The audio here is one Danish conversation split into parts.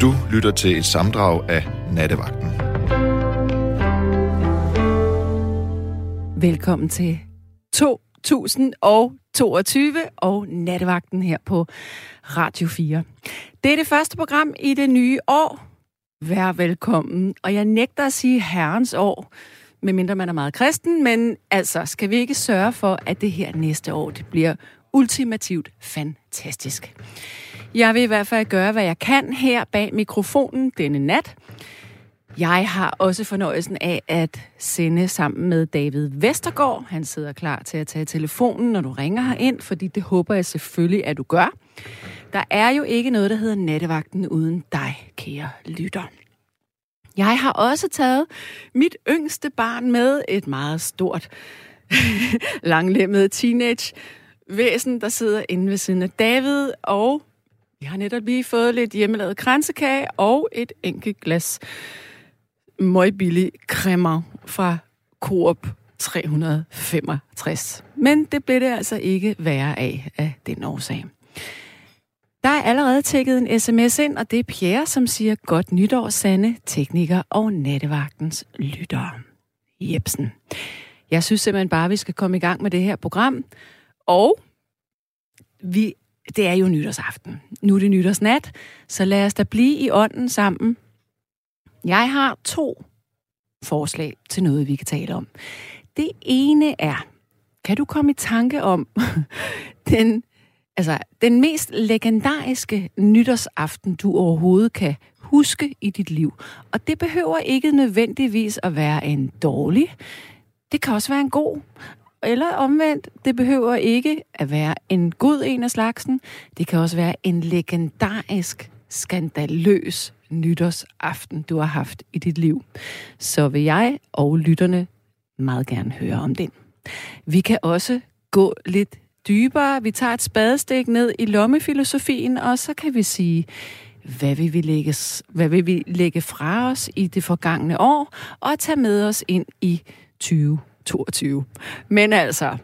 Du lytter til et samdrag af Nattevagten. Velkommen til 2022 og Nattevagten her på Radio 4. Det er det første program i det nye år. Vær velkommen. Og jeg nægter at sige herrens år, medmindre man er meget kristen, men altså, skal vi ikke sørge for, at det her næste år, det bliver ultimativt fantastisk. Jeg vil i hvert fald gøre, hvad jeg kan her bag mikrofonen denne nat. Jeg har også fornøjelsen af at sende sammen med David Vestergaard. Han sidder klar til at tage telefonen, når du ringer her ind, fordi det håber jeg selvfølgelig, at du gør. Der er jo ikke noget, der hedder nattevagten uden dig, kære lytter. Jeg har også taget mit yngste barn med, et meget stort, langlemmet teenage væsen, der sidder inde ved siden af David, og vi har netop lige fået lidt hjemmelavet kransekage og et enkelt glas møgbillig cremmer fra Coop 365. Men det blev det altså ikke værre af, af den årsag. Der er allerede tækket en sms ind, og det er Pierre, som siger godt nytår, Sande, tekniker og nattevagtens lytter. Jebsen. Jeg synes simpelthen bare, at vi skal komme i gang med det her program. Og vi, det er jo nytårsaften. Nu er det nytårsnat, så lad os da blive i ånden sammen. Jeg har to forslag til noget, vi kan tale om. Det ene er, kan du komme i tanke om den, altså, den mest legendariske nytårsaften, du overhovedet kan huske i dit liv? Og det behøver ikke nødvendigvis at være en dårlig. Det kan også være en god. Eller omvendt, det behøver ikke at være en god en af slagsen. Det kan også være en legendarisk, skandaløs nytårsaften, du har haft i dit liv. Så vil jeg og lytterne meget gerne høre om den. Vi kan også gå lidt dybere. Vi tager et spadestik ned i lommefilosofien, og så kan vi sige, hvad vil vi lægge, hvad vil vi lægge fra os i det forgangne år, og tage med os ind i 22. Men altså,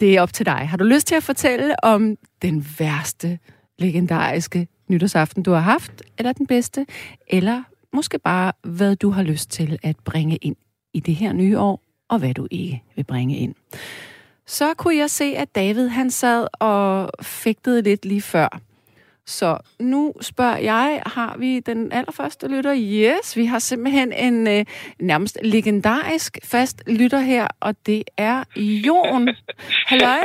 det er op til dig. Har du lyst til at fortælle om den værste legendariske nytårsaften, du har haft, eller den bedste, eller måske bare, hvad du har lyst til at bringe ind i det her nye år, og hvad du ikke vil bringe ind. Så kunne jeg se, at David han sad og fægtede lidt lige før. Så nu spørger jeg, har vi den allerførste lytter? Yes, vi har simpelthen en øh, nærmest legendarisk fast lytter her, og det er Jon. Halløj.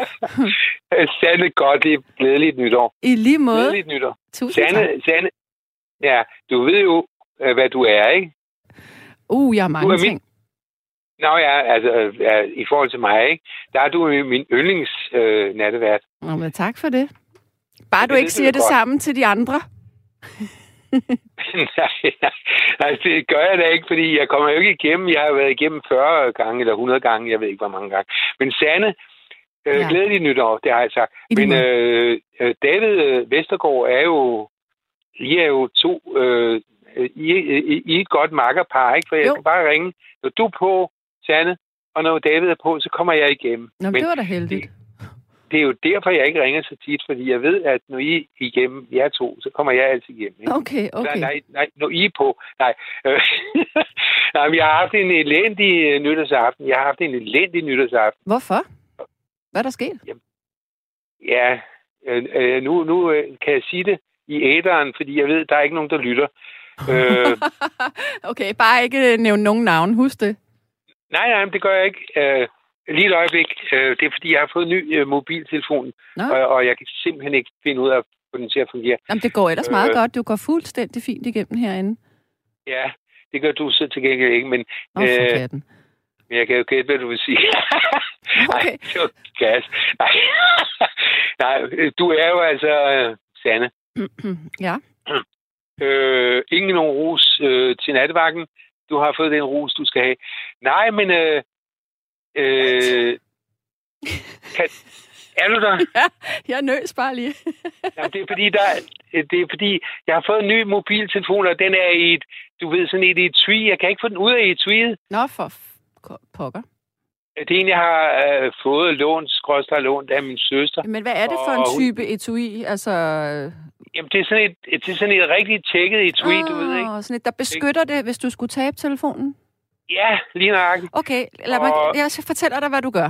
Sande godt i glædeligt nytår. I lige måde. Glædeligt nytår. Tusind Sande, tak. Sande, ja, du ved jo, øh, hvad du er, ikke? Uh, jeg har mange Du er min- ting. Nå ja, altså, ja, i forhold til mig, ikke? Der er du min yndlings øh, nattevært. Nå, men tak for det. Bare du ikke siger det godt. samme til de andre. nej, nej, altså, det gør jeg da ikke, fordi jeg kommer jo ikke igennem. Jeg har været igennem 40 gange eller 100 gange, jeg ved ikke, hvor mange gange. Men Sande, øh, Ja. glædeligt nytår, det har jeg sagt. I Men øh, øh, David øh, Vestergaard er jo, I er jo to, øh, I, I, I er et godt makkerpar, ikke? For jeg Jo. skal bare ringe. Når du er på, Sande, og når David er på, så kommer jeg igennem. Nå, men Men det var da heldigt. det er jo derfor, jeg ikke ringer så tit, fordi jeg ved, at når I igennem, jer to, så kommer jeg altid igennem. Ikke? Okay, Nej, okay. nej, nej, når I er på. Nej, nej men jeg har haft en elendig øh, nytårsaften. Jeg har haft en elendig nytårsaften. Hvorfor? Hvad er der sket? Ja, øh, øh, nu, nu øh, kan jeg sige det i æderen, fordi jeg ved, der er ikke nogen, der lytter. Øh, okay, bare ikke nævne nogen navn. Husk det. nej, nej, det gør jeg ikke. Øh, lige et øjeblik. Øh, det er, fordi jeg har fået en ny øh, mobiltelefon, Nå. og, og jeg kan simpelthen ikke finde ud af at få den til at fungere. Jamen, det går ellers meget Øh. godt. Du går fuldstændig fint igennem herinde. Ja, det gør du så til gengæld ikke, men Øh. Men jeg kan jo gætte, hvad du vil sige. Okay. Nej, det var gas. Nej. Nej, du er jo altså, øh, Sanne, ja. øh, ingen nogen ros øh, til nattevagten. Du har fået den ros, du skal have. Nej, men øh, øh, kan, er du der? Jeg nøs bare lige. Jamen, det er fordi, der, det er fordi, jeg har fået en ny mobiltelefon, og den er i et, du ved, sådan et etui. Jeg kan ikke få den ud af etuiet. Nå, for pokker. Det er en, jeg har øh, fået lånt, skråstrej lånt af min søster. Men hvad er det for en Og hun- type etui? Altså, Jamen, det er sådan et, det er sådan et rigtig tjekket i tweet, du ved, ikke? Åh, sådan et, der beskytter det, hvis du skulle tabe telefonen? Ja, lige nøjagtigt. Okay, lad mig, Og- jeg skal fortælle dig, hvad du gør.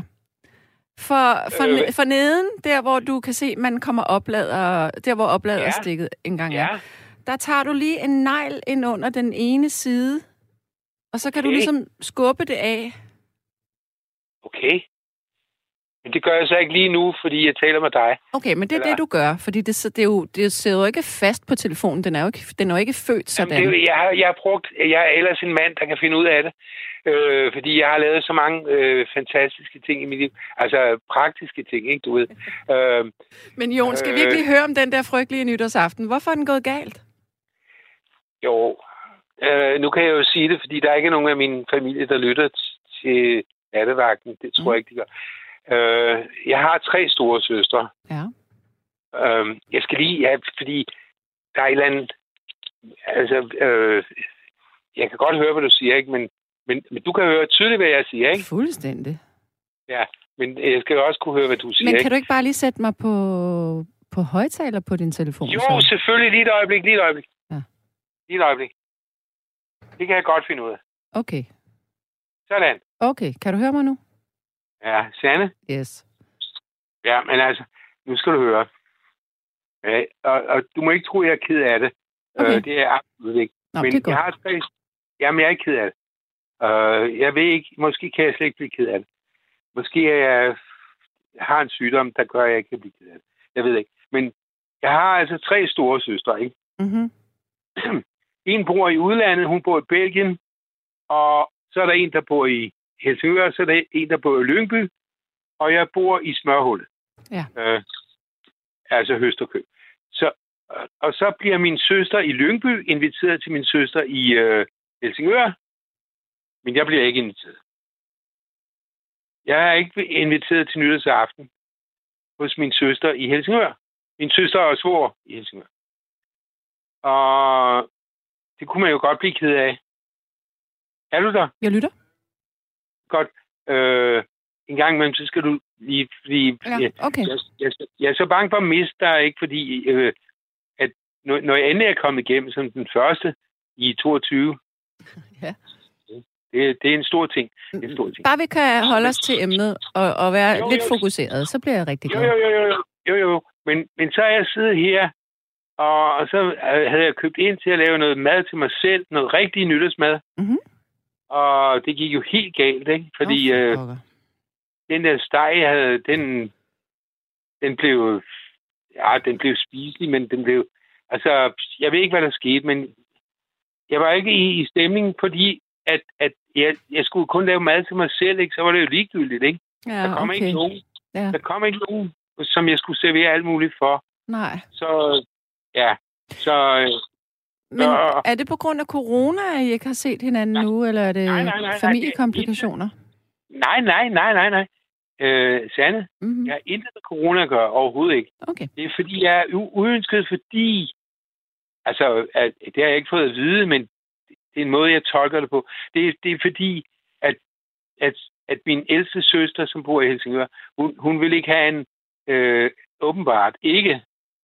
For, for, Øh. for neden, der hvor du kan se, man kommer oplader, der hvor oplader Ja. stikket engang Ja, er, der tager du lige en negl ind under den ene side, og så kan du Okay. ligesom skubbe det af. okay. Men det gør jeg så ikke lige nu, fordi jeg taler med dig. Okay, men det er Eller- det, du gør, fordi det, det, er jo, det sidder jo ikke fast på telefonen. Den er jo ikke, den er jo ikke født sådan. Jamen, det, er jeg, har, jeg har brugt, jeg er ellers en mand, der kan finde ud af det. Øh, fordi jeg har lavet så mange øh, fantastiske ting i mit liv. Altså praktiske ting, ikke du ved. Øh, Men Jon, skal vi ikke Øh. lige høre om den der frygtelige nytårsaften? Hvorfor er den gået galt? jo, øh, nu kan jeg jo sige det, fordi der er ikke nogen af min familie, der lytter til nattevagten. Det tror Mm. jeg ikke, de gør. Øh, jeg har tre store søstre. Ja. Øh, jeg skal lige, ja, fordi der er et eller andet... Altså, øh, jeg kan godt høre, hvad du siger, ikke? Men, men, men du kan høre tydeligt, hvad jeg siger, ikke? Fuldstændig. Men jeg skal også kunne høre, hvad du siger, Men ikke? kan du ikke bare lige sætte mig på, på højtaler på din telefon? Jo, så? selvfølgelig. Lige et øjeblik, lige et øjeblik. Ja. Lige et øjeblik. Det kan jeg godt finde ud af. Okay. Sådan. Okay, kan du høre mig nu? Ja, Sanne? Yes. Ja, men altså, nu skal du høre. Ja, og, og du må ikke tro, at jeg er ked af det. Okay. Øh, det er jeg absolut ikke. Nå, men det jeg har tre... Jamen, jeg er ikke ked af det. Øh, jeg ved ikke, måske kan jeg slet ikke blive ked af det. Måske er jeg har en sygdom, der gør, at jeg ikke kan blive ked af det. Jeg ved ikke. Men jeg har altså tre store søstre, ikke? Mm-hmm. En bor i udlandet, hun bor i Belgien, og så er der en, der bor i Helsingør, så er der en, der bor i Lyngby, og jeg bor i Smørhullet. Ja. Øh, altså Høsterkøb. Så, og- så bliver min søster i Lyngby inviteret til min søster i øh, Helsingør, men jeg bliver ikke inviteret. Jeg er ikke inviteret til nytårsaften hos min søster i Helsingør. Min søster er svor i Helsingør. Og det kunne man jo godt blive ked af. Er du der? Jeg lytter. Godt. Øh, en gang imellem, så skal du lige... Fordi, Ja, okay. jeg, jeg, jeg er så bange for at miste dig, ikke? Fordi øh, at når, når jeg endelig er kommet igennem som den første i 22, Ja. det, det er en stor ting. Det er en stor ting. Bare vi kan holde os til emnet og, og være Jo, lidt jo. fokuseret, så bliver jeg rigtig glad. jo, jo, jo, jo, jo, jo. Men, men så er jeg siddet her, og, og så øh, havde jeg købt ind til at lave noget mad til mig selv, noget rigtig nytårsmad. Mhm. Og det gik jo helt galt, ikke? Fordi øh, den der steg, jeg havde, den, den blev, ja, den blev spiselig, men den blev, altså, jeg ved ikke, hvad der skete, men jeg var ikke i, i stemningen, fordi at, at jeg, jeg skulle kun lave mad til mig selv, ikke? Så var det jo ligegyldigt, ikke? Ja, Der kom okay. ikke nogen, Ja. der kom ikke nogen, som jeg skulle servere alt muligt for. Nej. Så, ja, så, øh, Men Nå. er det på grund af corona, at I ikke har set hinanden nu, eller er det Nej, nej, nej, nej, familiekomplikationer? nej, nej, nej, nej, nej. Øh, Sande, Mm-hmm. jeg har intet med corona at gøre, overhovedet ikke. Okay. Det er fordi, jeg er uønsket, fordi... Altså, at, det har jeg ikke fået at vide, men det er en måde, jeg tolker det på. Det, er- det er fordi, at, at, at min ældste søster, som bor i Helsingør, hun, hun vil ikke have en... Øh, åbenbart ikke.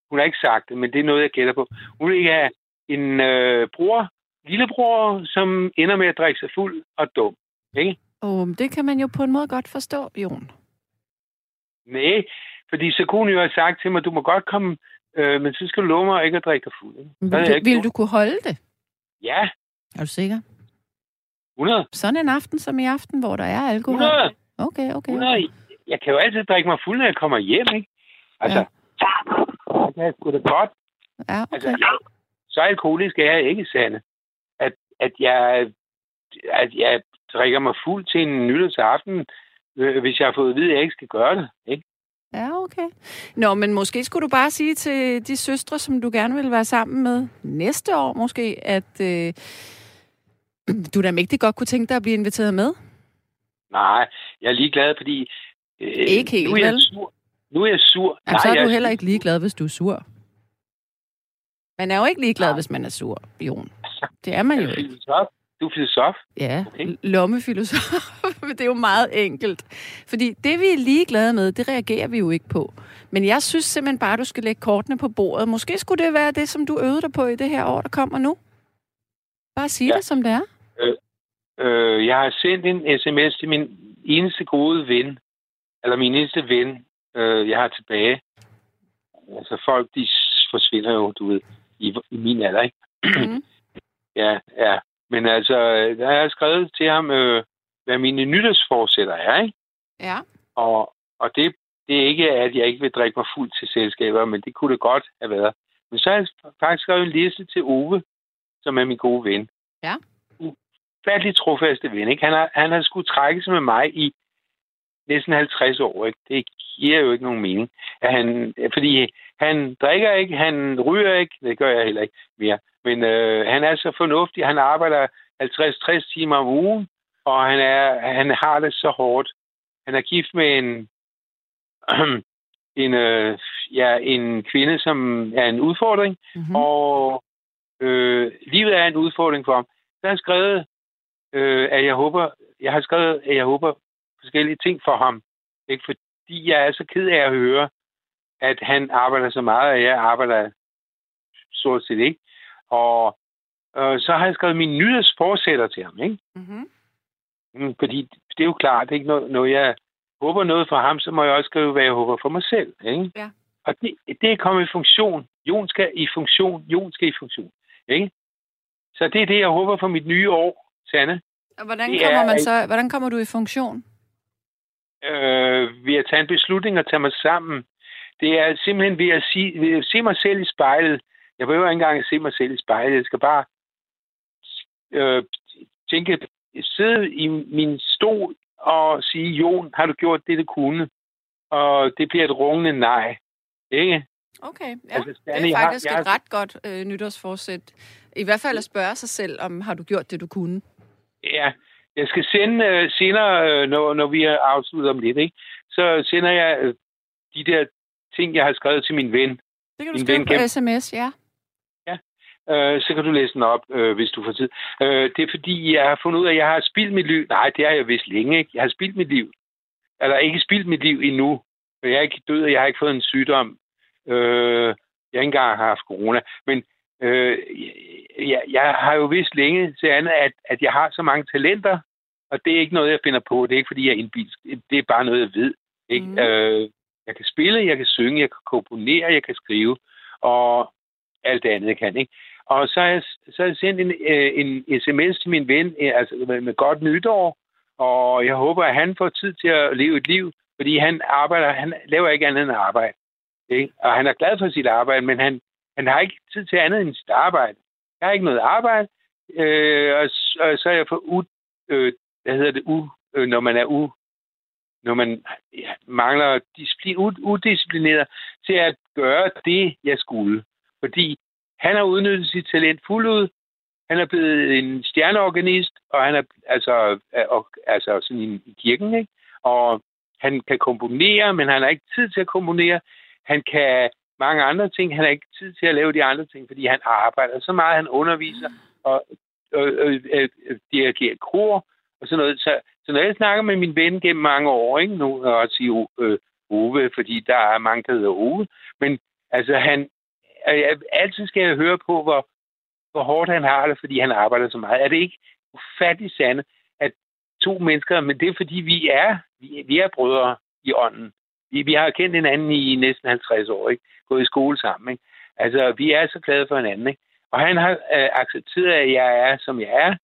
Hun har ikke sagt det, men det er noget, jeg gætter på. Hun vil ikke have en øh, bror, lillebror, som ender med at drikke sig fuld og dum. Ikke? Og det kan man jo på en måde godt forstå, Jon. Nej, fordi så kunne jo have sagt til mig, du må godt komme, øh, men så skal du love mig ikke at drikke dig fuld. Vil du, ikke vil du kunne holde det? Ja, Er du sikker? 100. Sådan en aften som i aften, hvor der er alkohol? 100. Okay, okay. 100. Jeg kan jo altid drikke mig fuld, når jeg kommer hjem, ikke? Altså, ja. det er sgu da godt. Ja, Altså, okay. Så alkoholisk er jeg ikke, Sande. At, at, jeg, at jeg drikker mig fuld til en nytårsaften, øh, hvis jeg har fået at vide, at jeg ikke skal gøre det. Ikke? Ja, okay. Nå, men måske skulle du bare sige til de søstre, som du gerne vil være sammen med næste år måske, at øh, du da mægtig godt kunne tænke dig at blive inviteret med. Nej, jeg er ligeglad, fordi... Øh, Ikke helt, nu er jeg vel? sur. Nu er jeg sur. Jamen, så er du heller ikke ligeglad, hvis du er sur. Man er jo ikke ligeglad, hvis man er sur, Jon. Det er man jo ikke. Du er filosof? Ja, okay. lommefilosof. det er jo meget enkelt. Fordi det, vi er lige glade med, det reagerer vi jo ikke på. Men jeg synes simpelthen bare, du skal lægge kortene på bordet. Måske skulle det være det, som du øvede dig på i det her år, der kommer nu. Bare sige ja. det, som det er. Øh, øh, jeg har sendt en sms til min eneste gode ven, eller min eneste ven, øh, jeg har tilbage. Altså folk, de forsvinder jo, du ved, i, i min alder, ikke? Mm. ja, ja. Men altså, der har jeg skrevet til ham, øh, hvad mine nytårsforsætter er, ikke? Ja. Og, og det, det er ikke, at jeg ikke vil drikke mig fuld til selskaber, men det kunne det godt have været. Men så har jeg faktisk skrevet en liste til Ove, som er min gode ven. Ja. Ufattelig trofaste ven, ikke? Han har, han har skulle trække sig med mig i næsten 50 år, ikke? Det giver jo ikke nogen mening. At han, fordi han drikker ikke, han ryger ikke, det gør jeg heller ikke mere. Men øh, han er så fornuftig, han arbejder 50-60 timer om ugen, og han, er, han har det så hårdt. Han er gift med en, en, øh, ja, en kvinde, som er en udfordring, mm-hmm. og øh, livet er en udfordring for ham. Har jeg skrevet, øh, at jeg håber, jeg har skrevet, at jeg håber forskellige ting for ham. Ikke? Fordi jeg er så ked af at høre, at han arbejder så meget, og jeg arbejder stort set ikke. Og øh, så har jeg skrevet mine nyhedsforsætter til ham, ikke? Mm-hmm. Mm, fordi det er jo klart, det er ikke noget, når jeg håber noget for ham, så må jeg også skrive, hvad jeg håber for mig selv, ikke? Ja. Og det, det er kommet i funktion. Jon skal i funktion. Jon skal i funktion. Ikke? Så det er det, jeg håber for mit nye år, Sanne. Og hvordan kommer, man så, hvordan kommer du i funktion? Øh, ved at tage en beslutning og tage mig sammen. Det er simpelthen ved at, sige, ved at se mig selv i spejlet. Jeg behøver ikke engang at se mig selv i spejlet. Jeg skal bare øh, tænke, sidde i min stol og sige, Jon, har du gjort det, du kunne? Og det bliver et rungende nej. Ikke? Okay, ja. Altså, det er faktisk har, jeg... et ret godt øh, nytårsforsæt. I hvert fald at spørge sig selv, om har du gjort det, du kunne? Ja, jeg skal sende øh, senere, øh, når, når vi har afsluttet om lidt, ikke? så sender jeg øh, de der ting, jeg har skrevet til min ven. Det kan du min skrive ven, på gennem... sms, ja. Ja, øh, så kan du læse den op, øh, hvis du får tid. Øh, det er fordi, jeg har fundet ud af, at jeg har spildt mit liv. Nej, det har jeg vist længe, ikke? Jeg har spildt mit liv. Eller ikke spildt mit liv endnu. Jeg er ikke død, og jeg har ikke fået en sygdom. Øh, jeg har ikke engang haft corona. Men øh, jeg, jeg har jo vist længe til andet, at, at jeg har så mange talenter, og det er ikke noget, jeg finder på. Det er ikke, fordi jeg er indbilsk. Det er bare noget, jeg ved. Ikke? Mm. Øh, jeg kan spille, jeg kan synge, jeg kan komponere, jeg kan skrive, og alt det andet, jeg kan. Ikke? Og så har jeg, så har jeg sendt en, øh, en sms til min ven, øh, altså med, med godt nytår, og jeg håber, at han får tid til at leve et liv, fordi han arbejder, han laver ikke andet end arbejde. Ikke? Og han er glad for sit arbejde, men han, han har ikke tid til andet end sit arbejde. Jeg har ikke noget arbejde, øh, og, og så er jeg for u, øh, hvad hedder det, u, øh, når man er u, når man ja, mangler disciplin, udisciplineret til at gøre det, jeg skulle. Fordi han har udnyttet sit talent fuldt ud. Han er blevet en stjerneorganist, og han er altså, og, altså sådan i, i kirken, ikke? Og han kan komponere, men han har ikke tid til at komponere. Han kan mange andre ting. Han har ikke tid til at lave de andre ting, fordi han arbejder så meget. Han underviser og, og, og, og dirigerer kor og sådan noget. Så, så når jeg snakker med min ven gennem mange år, ikke nu og også sige øh, Ove, fordi der er mange, der hedder Ove, men altså han, øh, jeg, altid skal jeg høre på, hvor, hvor hårdt han har det, fordi han arbejder så meget. Er det ikke ufattigt sande, at to mennesker, men det er fordi vi er, vi, vi er brødre i ånden. Vi, vi har kendt hinanden i næsten 50 år, ikke? Gået i skole sammen, ikke? Altså, vi er så glade for hinanden, ikke? Og han har øh, accepteret, at jeg er, som jeg er,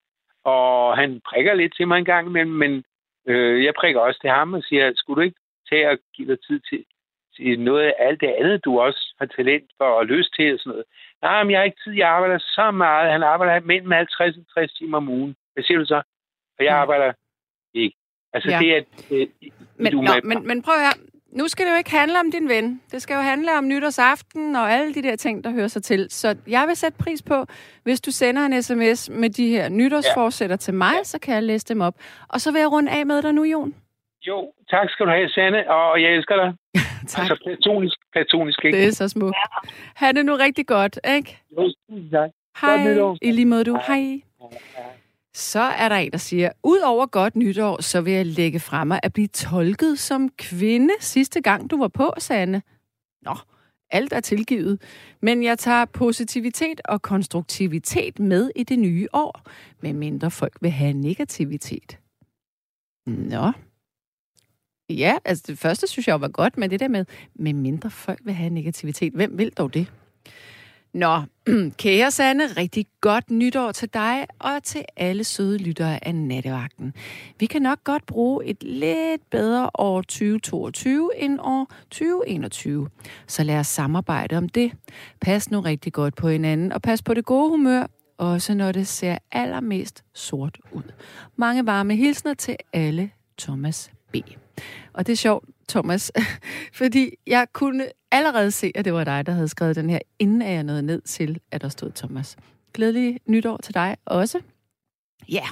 og han prikker lidt til mig en gang imellem, men øh, jeg prikker også til ham og siger, skulle du ikke tage og give dig tid til, til noget af alt det andet, du også har talent for og lyst til og sådan noget. Nej, men jeg har ikke tid, jeg arbejder så meget. Han arbejder mellem 50 og 60 timer om ugen. Hvad siger du så? Og jeg mm. arbejder ikke. Altså, ja. det er... Det, men, nå, men, men prøv her nu skal det jo ikke handle om din ven. Det skal jo handle om nytårsaften og alle de der ting, der hører sig til. Så jeg vil sætte pris på, hvis du sender en sms med de her nytårsforsætter ja. til mig, ja. så kan jeg læse dem op. Og så vil jeg runde af med dig nu, Jon. Jo, tak skal du have, Sanne, og jeg elsker dig. tak. Altså platonisk, platonisk, ikke? Det er så smukt. Ha' det nu rigtig godt, ikke? Jo, tak. Hej, i lige måde du. Hej. Hej. Så er der en, der siger, Udover godt nytår, så vil jeg lægge frem at blive tolket som kvinde sidste gang, du var på, Sanne. Nå, alt er tilgivet. Men jeg tager positivitet og konstruktivitet med i det nye år, med mindre folk vil have negativitet. Nå. Ja, altså det første synes jeg var godt, men det der med, med mindre folk vil have negativitet. Hvem vil dog det? Nå, kære Sanne, rigtig godt nytår til dig og til alle søde lyttere af Nattevagten. Vi kan nok godt bruge et lidt bedre år 2022 end år 2021. Så lad os samarbejde om det. Pas nu rigtig godt på hinanden, og pas på det gode humør, også når det ser allermest sort ud. Mange varme hilsner til alle Thomas B. Og det er sjovt, Thomas, fordi jeg kunne allerede se, at det var dig, der havde skrevet den her, inden jeg nåede ned til, at der stod Thomas. Glædelig nytår til dig også. Ja,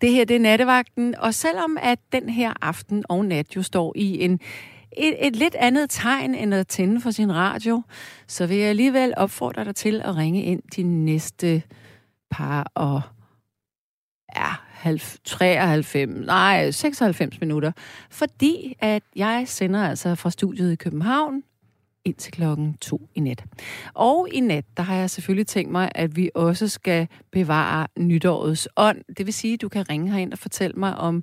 det her det er nattevagten, og selvom at den her aften og nat jo står i en et, et lidt andet tegn end at tænde for sin radio, så vil jeg alligevel opfordre dig til at ringe ind de næste par og ja, 93, nej, 96 minutter, fordi at jeg sender altså fra studiet i København indtil klokken to i nat. Og i nat, der har jeg selvfølgelig tænkt mig, at vi også skal bevare nytårets ånd. Det vil sige, at du kan ringe herind og fortælle mig om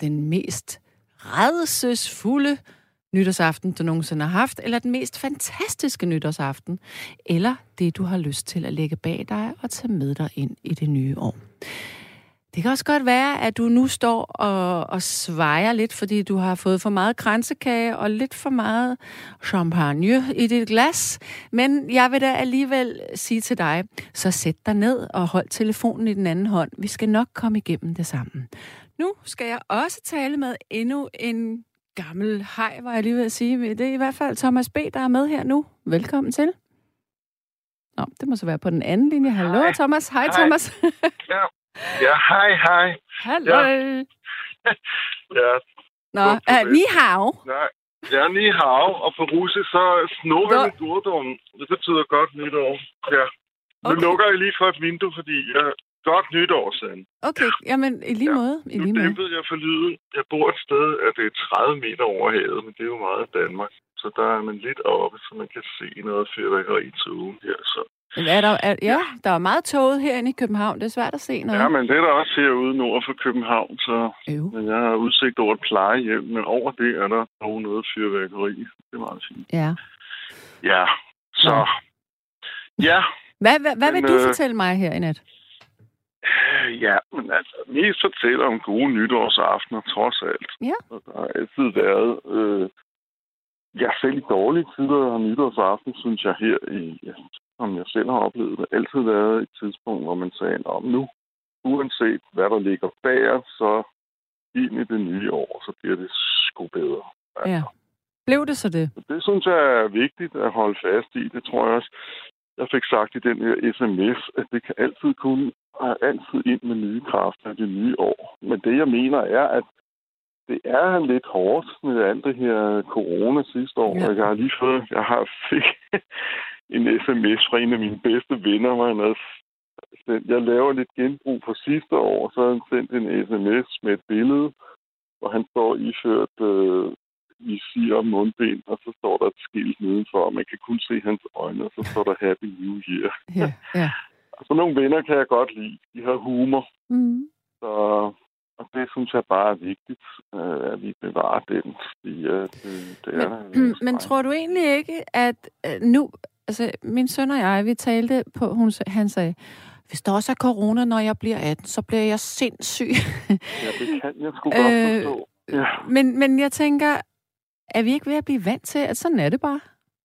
den mest redselsfulde nytårsaften, du nogensinde har haft, eller den mest fantastiske nytårsaften, eller det, du har lyst til at lægge bag dig og tage med dig ind i det nye år. Det kan også godt være, at du nu står og, og svejer lidt, fordi du har fået for meget kransekage og lidt for meget champagne i dit glas. Men jeg vil da alligevel sige til dig, så sæt dig ned og hold telefonen i den anden hånd. Vi skal nok komme igennem det sammen. Nu skal jeg også tale med endnu en gammel hej, var jeg lige ved at sige. Det er i hvert fald Thomas B., der er med her nu. Velkommen til. Nå, det må så være på den anden linje. Hallo, hej. Thomas. Hej, hej. Thomas. ja, Ja, hej, hej. Hallo. Ja. ja. Nå, uh, ni hao. Nej, ja, ni hao. Og på russisk så snoven i gurdom. Det betyder godt nytår. Ja. Nu okay. lukker jeg lige for et vindue, fordi jeg godt nytår, sagde Okay, jamen i lige måde. I lige måde. Nu jeg for lyden. Jeg bor et sted, at det er 30 meter over havet, men det er jo meget Danmark. Så der er man lidt oppe, så man kan se noget fyrværkeri til ugen her. Så men er der, er, ja, der er meget toget herinde i København. Det er svært at se noget. Ja, men det er der også herude nord for København. Så men jeg har udsigt over et plejehjem, men over det er der dog noget fyrværkeri. Det er meget fint. Ja. Ja, så... Ja. ja. Hvad, hvad, hvad men, vil du øh, fortælle mig her i nat? Ja, men altså, mest fortæller om gode nytårsaftener, trods alt. Ja. Og der har altid været... Øh, Ja, selv i dårlige tider og nytårsaften, synes jeg her, i, som jeg selv har oplevet det, altid været et tidspunkt, hvor man sagde, om nu, uanset hvad der ligger bag os, så ind i det nye år, så bliver det sgu bedre. Altså. Ja. Blev det så det? Det synes jeg er vigtigt at holde fast i. Det tror jeg også, jeg fik sagt i den her sms, at det kan altid kun altid ind med nye kræfter i det nye år. Men det, jeg mener, er, at det er lidt hårdt med alt det her corona sidste år. Ja. Jeg har lige fået, jeg har fik en sms fra en af mine bedste venner, hvor han havde sendt, jeg laver lidt genbrug på sidste år, så har han sendt en sms med et billede, hvor han står iført øh, visir og mundbind, og så står der et skilt nedenfor, og man kan kun se hans øjne, og så står der Happy New Year. Ja, ja. så nogle venner kan jeg godt lide. De har humor. Mm. Så og det synes jeg bare er vigtigt, øh, at vi bevarer den. Fordi, øh, det, det er men, men tror du egentlig ikke, at øh, nu... Altså, min søn og jeg, vi talte på... Hun, han sagde, hvis der også er corona, når jeg bliver 18, så bliver jeg sindssyg. ja, det kan jeg sgu godt øh. Ja. Men, men jeg tænker, er vi ikke ved at blive vant til, at sådan er det bare?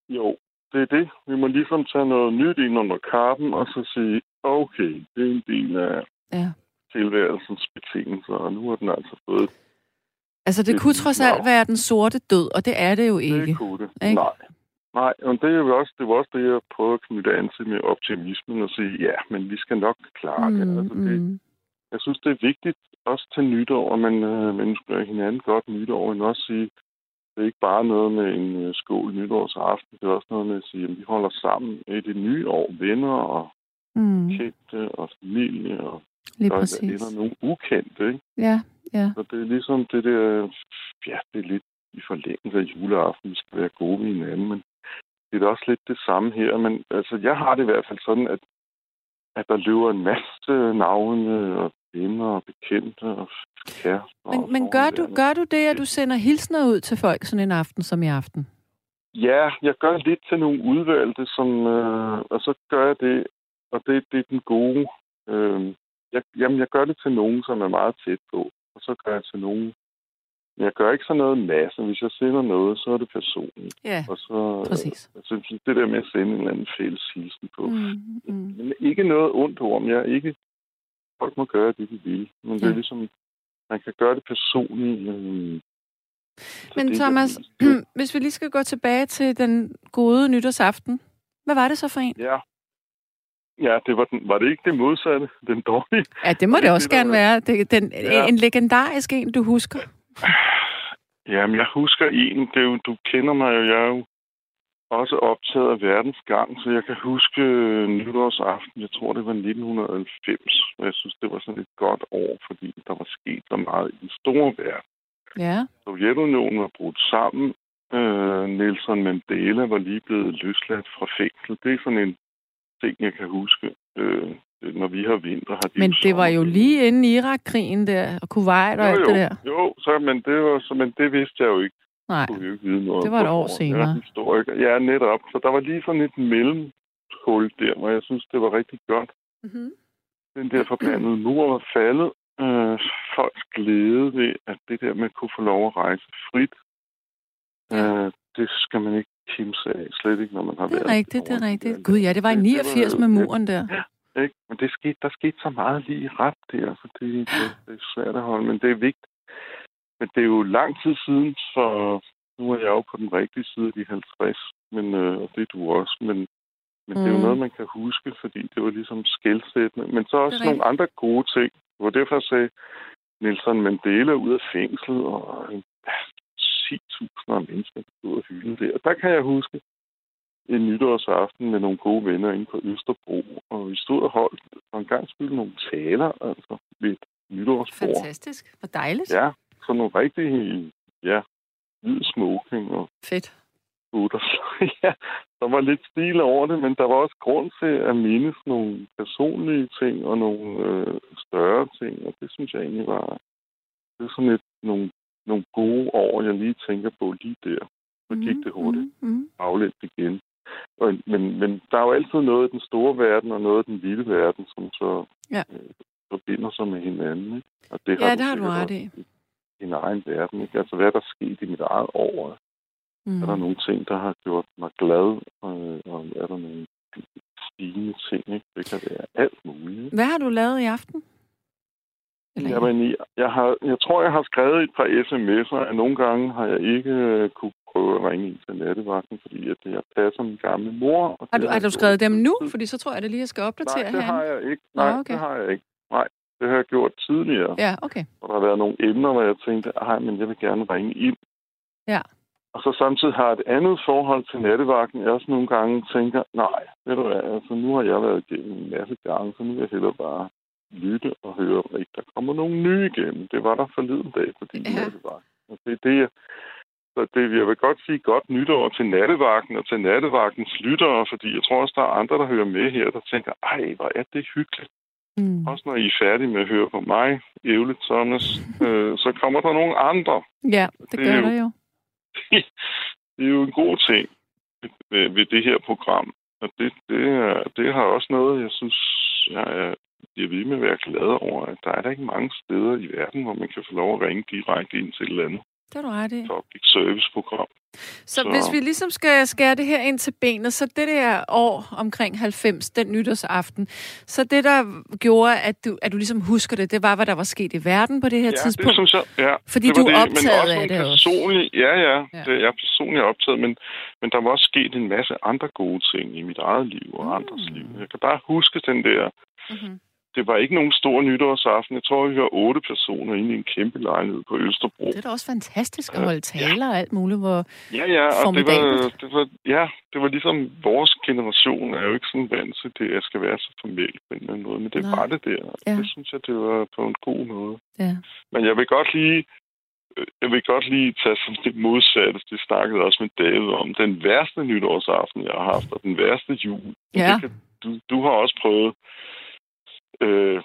Jo, det er det. Vi må ligesom tage noget nyt ind under karpen, og så sige, okay, det er en del af, ja tilværelsens betingelser, og nu har den altså fået... Altså, det kunne trods alt være den sorte død, og det er det jo ikke. Det kunne det. Ikke? Nej. Nej, og det, er jo også, det var også det, jeg prøvede at knytte an til med optimismen og sige, ja, men vi skal nok klare det. Mm, altså, det mm. Jeg synes, det er vigtigt også til nytår, at man, øh, man ønsker hinanden godt nytår, men også sige, det er ikke bare noget med en øh, skål nytårsaften, det er også noget med at sige, at vi holder sammen i det nye år, venner og mm. kendte og familie og Lige der præcis. ender nogen ukendte, ikke? Ja, ja. Så det er ligesom det der, ja, det er lidt i forlængelse af juleaften, vi skal være gode ved hinanden, men det er også lidt det samme her. Men altså, jeg har det i hvert fald sådan, at, at der løber en masse navne og venner og bekendte og kærester. og Men, men gør, du, gør du det, at du sender hilsner ud til folk sådan en aften som i aften? Ja, jeg gør lidt til nogle udvalgte, som, øh, og så gør jeg det, og det, det er den gode. Øh, jeg, jamen, jeg gør det til nogen, som er meget tæt på, og så gør jeg til nogen. Men jeg gør ikke sådan noget masse. Hvis jeg sender noget, så er det personligt. Ja, Og så, præcis. øh, så det der med at sende en eller anden fælles hilsen på. Mm, mm. Men ikke noget ondt om. Jeg er ikke... Folk må gøre det, de vil. Men det Ja. er ligesom... Man kan gøre det personligt. Øh, Men det Thomas, det hvis vi lige skal gå tilbage til den gode nytårsaften. Hvad var det så for en? Ja. Ja, det var, den, var det ikke det modsatte? Den dårlige? Ja, det må det det også det, gerne var- være. Det, den, Ja. En legendarisk en, du husker. Jamen, jeg husker en. Det er jo, du kender mig jo. Jeg er jo også optaget af verdens gang, så jeg kan huske øh, nytårsaften. Jeg tror, det var 1990. Og jeg synes, det var sådan et godt år, fordi der var sket så meget i den store verden. Ja. Sovjetunionen var brudt sammen. Øh, Nelson Mandela var lige blevet løsladt fra fængsel. Det er sådan en ting, jeg kan huske. Øh, når vi har vinter, har de Men det var jo lige inden Irak-krigen der, og Kuwait og jo, alt jo, det der. Jo, så, men, det var, så, men det vidste jeg jo ikke. Nej. kunne vi jo ikke vide noget Det var et år senere. Jeg er historiker. Ja, netop. Så der var lige sådan et mellemhul der, hvor jeg synes, det var rigtig godt. Mm-hmm. Den der forbandede mur var faldet. Øh, folks glæde ved, at det der med at kunne få lov at rejse frit, Ja. øh, det skal man ikke kimse af. Slet ikke, når man har Det er været rigtigt, det er rigtigt. Gud, ja, det var i Det- det 89 var- med det- muren der. Ikke? Men det skete, der skete så meget lige ret der, så det, det, det er svært at holde, men det er vigtigt. Men det er jo lang tid siden, så nu er jeg jo på den rigtige side af de 50, men, øh, og det er du også, men, men mm. det er jo Mm. noget, man kan huske, fordi det var ligesom skældsættende. Men så også nogle andre gode ting. Det var derfor, jeg sagde, Nelson Mandela ud af fængslet, og øh, 10.000 af mennesker ud af hylden der. Og der kan jeg huske en nytårsaften med nogle gode venner inde på Østerbro, og vi stod og holdt og en gang skyld nogle taler, altså ved et nytårsbord. Fantastisk. Hvor dejligt. Ja, sådan nogle rigtig, ja, hvid smoking og Fedt. gutter. ja, der var lidt stil over det, men der var også grund til at mindes nogle personlige ting og nogle øh, større ting, og det synes jeg egentlig var, det er sådan et, nogle, nogle gode år, jeg lige tænker på lige der. Så gik det hurtigt Mm-hmm. aflænt igen. Og, men, men der er jo altid noget i den store verden og noget i den lille verden, som så Ja. øh, forbinder sig med hinanden. Ikke? Og det Ja, du det har du ret i. din egen verden. Ikke? Altså, hvad er der sket i mit eget år? Mm. Er der nogle ting, der har gjort mig glad? Øh, og er der nogle stigende ting? Ikke? Det kan være alt muligt. Ikke? Hvad har du lavet i aften? Eller, Jamen, jeg, har, jeg tror, jeg har skrevet et par sms'er, at nogle gange har jeg ikke øh, kunne prøve at ringe ind til nattevagten, fordi at jeg passer min gamle mor. Og har, du, har du skrevet dem nu? Fordi så tror jeg, det lige jeg skal opdatere Nej, det har her. jeg ikke. Nej, okay. det har jeg ikke. Nej, det har jeg gjort tidligere. Ja, okay. Og der har været nogle emner, hvor jeg tænkte, ej, men jeg vil gerne ringe ind. Ja. Og så samtidig har et andet forhold til nattevagten. Jeg også nogle gange tænker, nej, ved du hvad, altså nu har jeg været igennem en masse gange, så nu vil jeg hellere bare lytte og høre, om ikke der kommer nogle nye igennem. Det var der forleden dag på din Ja. nattevagt. Og det er det, jeg, så det, jeg vil godt sige godt nytår til nattevagten og til nattevagtens lyttere, fordi jeg tror også, der er andre, der hører med her, der tænker, ej, hvor er det hyggeligt. Mm. Også når I er færdige med at høre på mig, Ævle Thomas, øh, så kommer der nogle andre. Ja, det Det gør jo- der jo. det er jo en god ting ved, ved det her program. Og det, det, er, det har også noget, jeg synes, jeg er jeg vil med at være glad over, at der er der ikke mange steder i verden, hvor man kan få lov at ringe direkte ind til et eller andet Det har du ret i. public service-program. Så, Så- hvis vi ligesom skal skære det her ind til benet, så det der år omkring 90, den nytårsaften, så det der gjorde, at du, at du ligesom husker det, det var, hvad der var sket i verden på det her ja, tidspunkt. det synes jeg, ja. Fordi det du er det, optaget men også af det også. ja, Ja. ja. Det, jeg er personligt optaget, men, men der var også sket en masse andre gode ting i mit eget liv og Mm. andres liv. Jeg kan bare huske den der Mm-hmm. Det var ikke nogen stor nytårsaften. Jeg tror, vi var otte personer inde i en kæmpe lejlighed på Østerbro. Det er da også fantastisk at holde taler ja. og alt muligt, hvor Ja, ja, og det var, det var, ja, det var ligesom vores generation er jo ikke sådan vant til det, at skal være så formelt på en eller anden måde, men det Nej. var det der. Ja. Det synes jeg, det var på en god måde. Ja. Men jeg vil godt lige jeg vil godt lige tage som det modsatte. Det snakkede også med David om. Den værste nytårsaften, jeg har haft, og den værste jul. Ja. Det kan, du, du har også prøvet. Øh,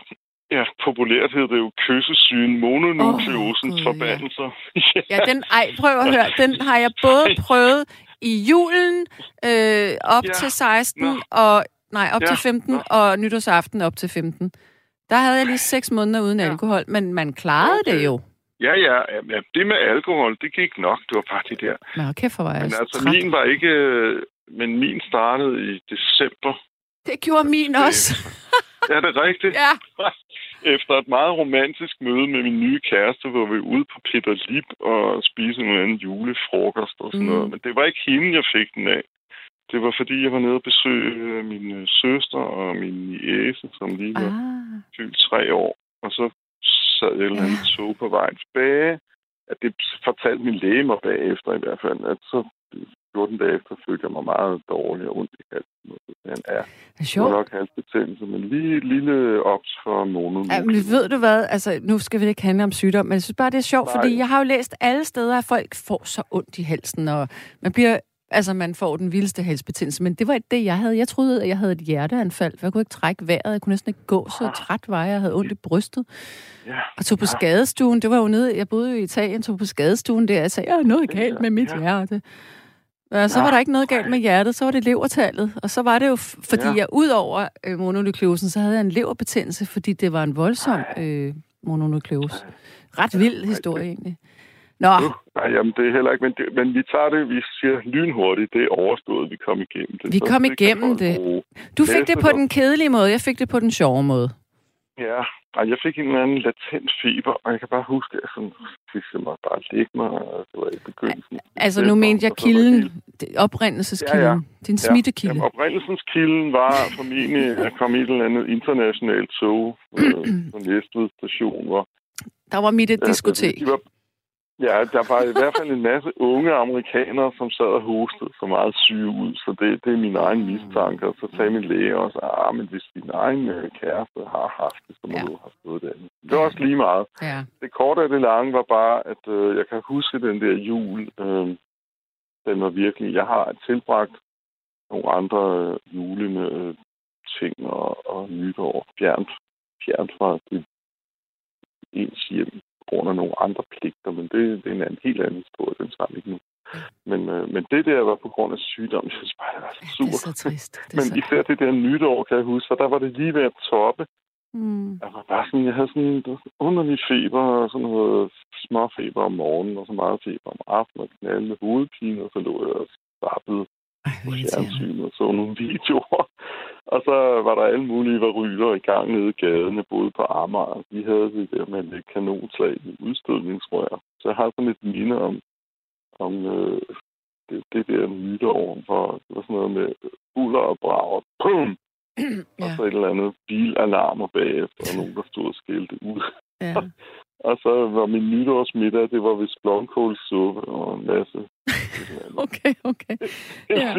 ja, populært hedder det jo kyssesygen, mononukleosens oh, forbandelser. ja. ja, den, ej, prøv at høre. Den har jeg både prøvet i julen øh, op ja. til 16, Nå. og nej, op ja. til 15, Nå. og nytårsaften op til 15. Der havde jeg lige seks måneder uden ja. alkohol, men man klarede okay. det jo. Ja, ja, ja. Det med alkohol, det gik nok. Det var bare det der. Nå, okay, for var jeg Men altså, træt. min var ikke... Men min startede i december. Det gjorde min også. ja, det er rigtigt. Ja. Efter et meget romantisk møde med min nye kæreste, hvor vi ude på Peter Lip og spise en anden julefrokost og sådan mm. noget. Men det var ikke hende, jeg fik den af. Det var fordi, jeg var nede og besøge min øh, søster og min niece, som lige var ah. fyldt tre år. Og så sad et andet ja. tog på vejen tilbage. At det fortalte min læge mig bagefter i hvert fald, at så 14 dage efter følte jeg mig meget dårlig og ondt i halsen. Den er, det sjovt. nok halsbetændelse, men lige lille ops for nogen. Ja, men ved du hvad, altså nu skal vi ikke handle om sygdom, men jeg synes bare, det er sjovt, Nej. fordi jeg har jo læst alle steder, at folk får så ondt i halsen, og man bliver Altså, man får den vildeste halsbetændelse, men det var ikke det, jeg havde. Jeg troede, at jeg havde et hjerteanfald, jeg kunne ikke trække vejret. Jeg kunne næsten ikke gå, så træt var jeg. Jeg havde ondt i brystet. Ja. Og tog på ja. skadestuen. Det var jo nede, jeg boede jo i Italien, tog på skadestuen der. Jeg sagde, jeg er noget galt med mit ja. hjerte. Og så var der ikke noget galt med hjertet, så var det levertallet. Og så var det jo, fordi ja. jeg ud over øh, mononukleosen, så havde jeg en leverbetændelse, fordi det var en voldsom øh, mononukleose. Ret vild historie egentlig. Nå. Nej, jamen, det er heller ikke, men, det, men vi tager det, vi siger lynhurtigt, det er overstået, vi kom igennem det. Vi kom det igennem det. Du fik det på den kedelige måde, jeg fik det på den sjove måde. Ja, Ej, jeg fik en eller anden latent feber, og jeg kan bare huske, at jeg sådan, fik mig bare ligge mig, og det var i begyndelsen. Altså, nu mente jeg kilden, oprindelseskilden, ja, ja. din smittekilde. Ja, oprindelsens kilden var formentlig at komme i et eller andet internationalt tog øh, på Næstved station, hvor der var mit et diskotek. De var, Ja, der var i hvert fald en masse unge amerikanere, som sad og hostede så meget syge ud, så det, det er min egen mistanke. Og så sagde min læge også, ah, men hvis din egen øh, kæreste har haft det, så må ja. du have fået det. Det var også lige meget. Ja. Det korte af det lange var bare, at øh, jeg kan huske den der jul. Øh, den var virkelig... Jeg har tilbragt nogle andre øh, julende øh, ting og, og nytår fjernt, fjernt fra det ens hjem grund af nogle andre pligter, men det, det er en anden, helt anden historie, den tager ikke nu. Men, øh, men det der var på grund af sygdom, jeg synes bare, det var så super. Ja, det er så trist. Det er men så... især det der nytår, kan jeg huske, for der var det lige ved at toppe. Mm. Jeg, var bare sådan, jeg havde sådan en underlig feber, og sådan noget små feber om morgenen, og så meget feber om aftenen, og knaldende hovedpine, og så lå jeg og stappede på fjernsynet og så nogle videoer. Og så var der alle mulige varyler i gang nede i gaden. Jeg boede på Amager. De havde det der med et kanonslag i udstødningsrør. Så jeg har sådan et minde om, om øh, det, det der nytår, hvor det var sådan noget med uller og brager. Pum! ja. Og så et eller andet bilalarmer bagefter, og nogen, der stod og skældte ud. Ja. og så var min nytårsmiddag, det var vist blomkålsuppe og en masse okay, okay. Ja.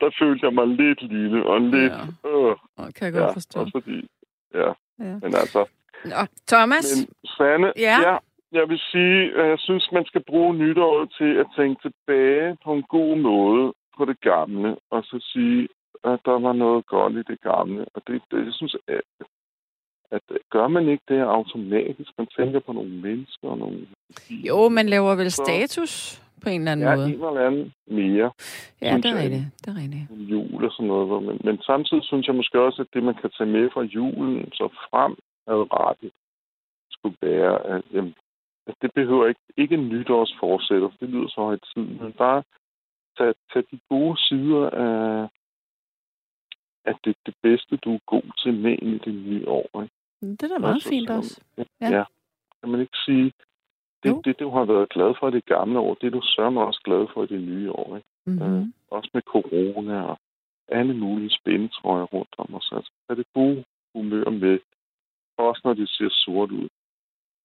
der følte jeg mig lidt lille og lidt... Ja. Øh, kan jeg godt ja, forstå. Også fordi, ja. ja. Men altså... Nå, Thomas? Men Sanne, ja. ja, jeg vil sige, at jeg synes, man skal bruge nytåret til at tænke tilbage på en god måde på det gamle, og så sige, at der var noget godt i det gamle. Og det, det jeg synes, at, at gør man ikke det automatisk? Man tænker på nogle mennesker og nogle... Jo, man laver vel så, status på en eller anden ja, måde. Ja, en eller anden mere. Ja, det er rigtigt. Det er rigtigt. Jul og sådan noget. Men, men samtidig synes jeg måske også, at det, man kan tage med fra julen, så frem ret skulle være, at, jamen, at det behøver ikke, ikke en nytårsforsætter, det lyder så højt tid, men bare tage, tage de gode sider af, at det er det bedste, du er god til med i det nye år. Ikke? Det er da meget altså, fint også. Ja. ja. Kan man ikke sige, det, det, du har været glad for i det gamle år, det er du sørger også glad for i det nye år. Ikke? Mm-hmm. Øh, også med corona og alle mulige spændetrøjer rundt om os. Altså, er det gode, humør med, også når det ser sort ud.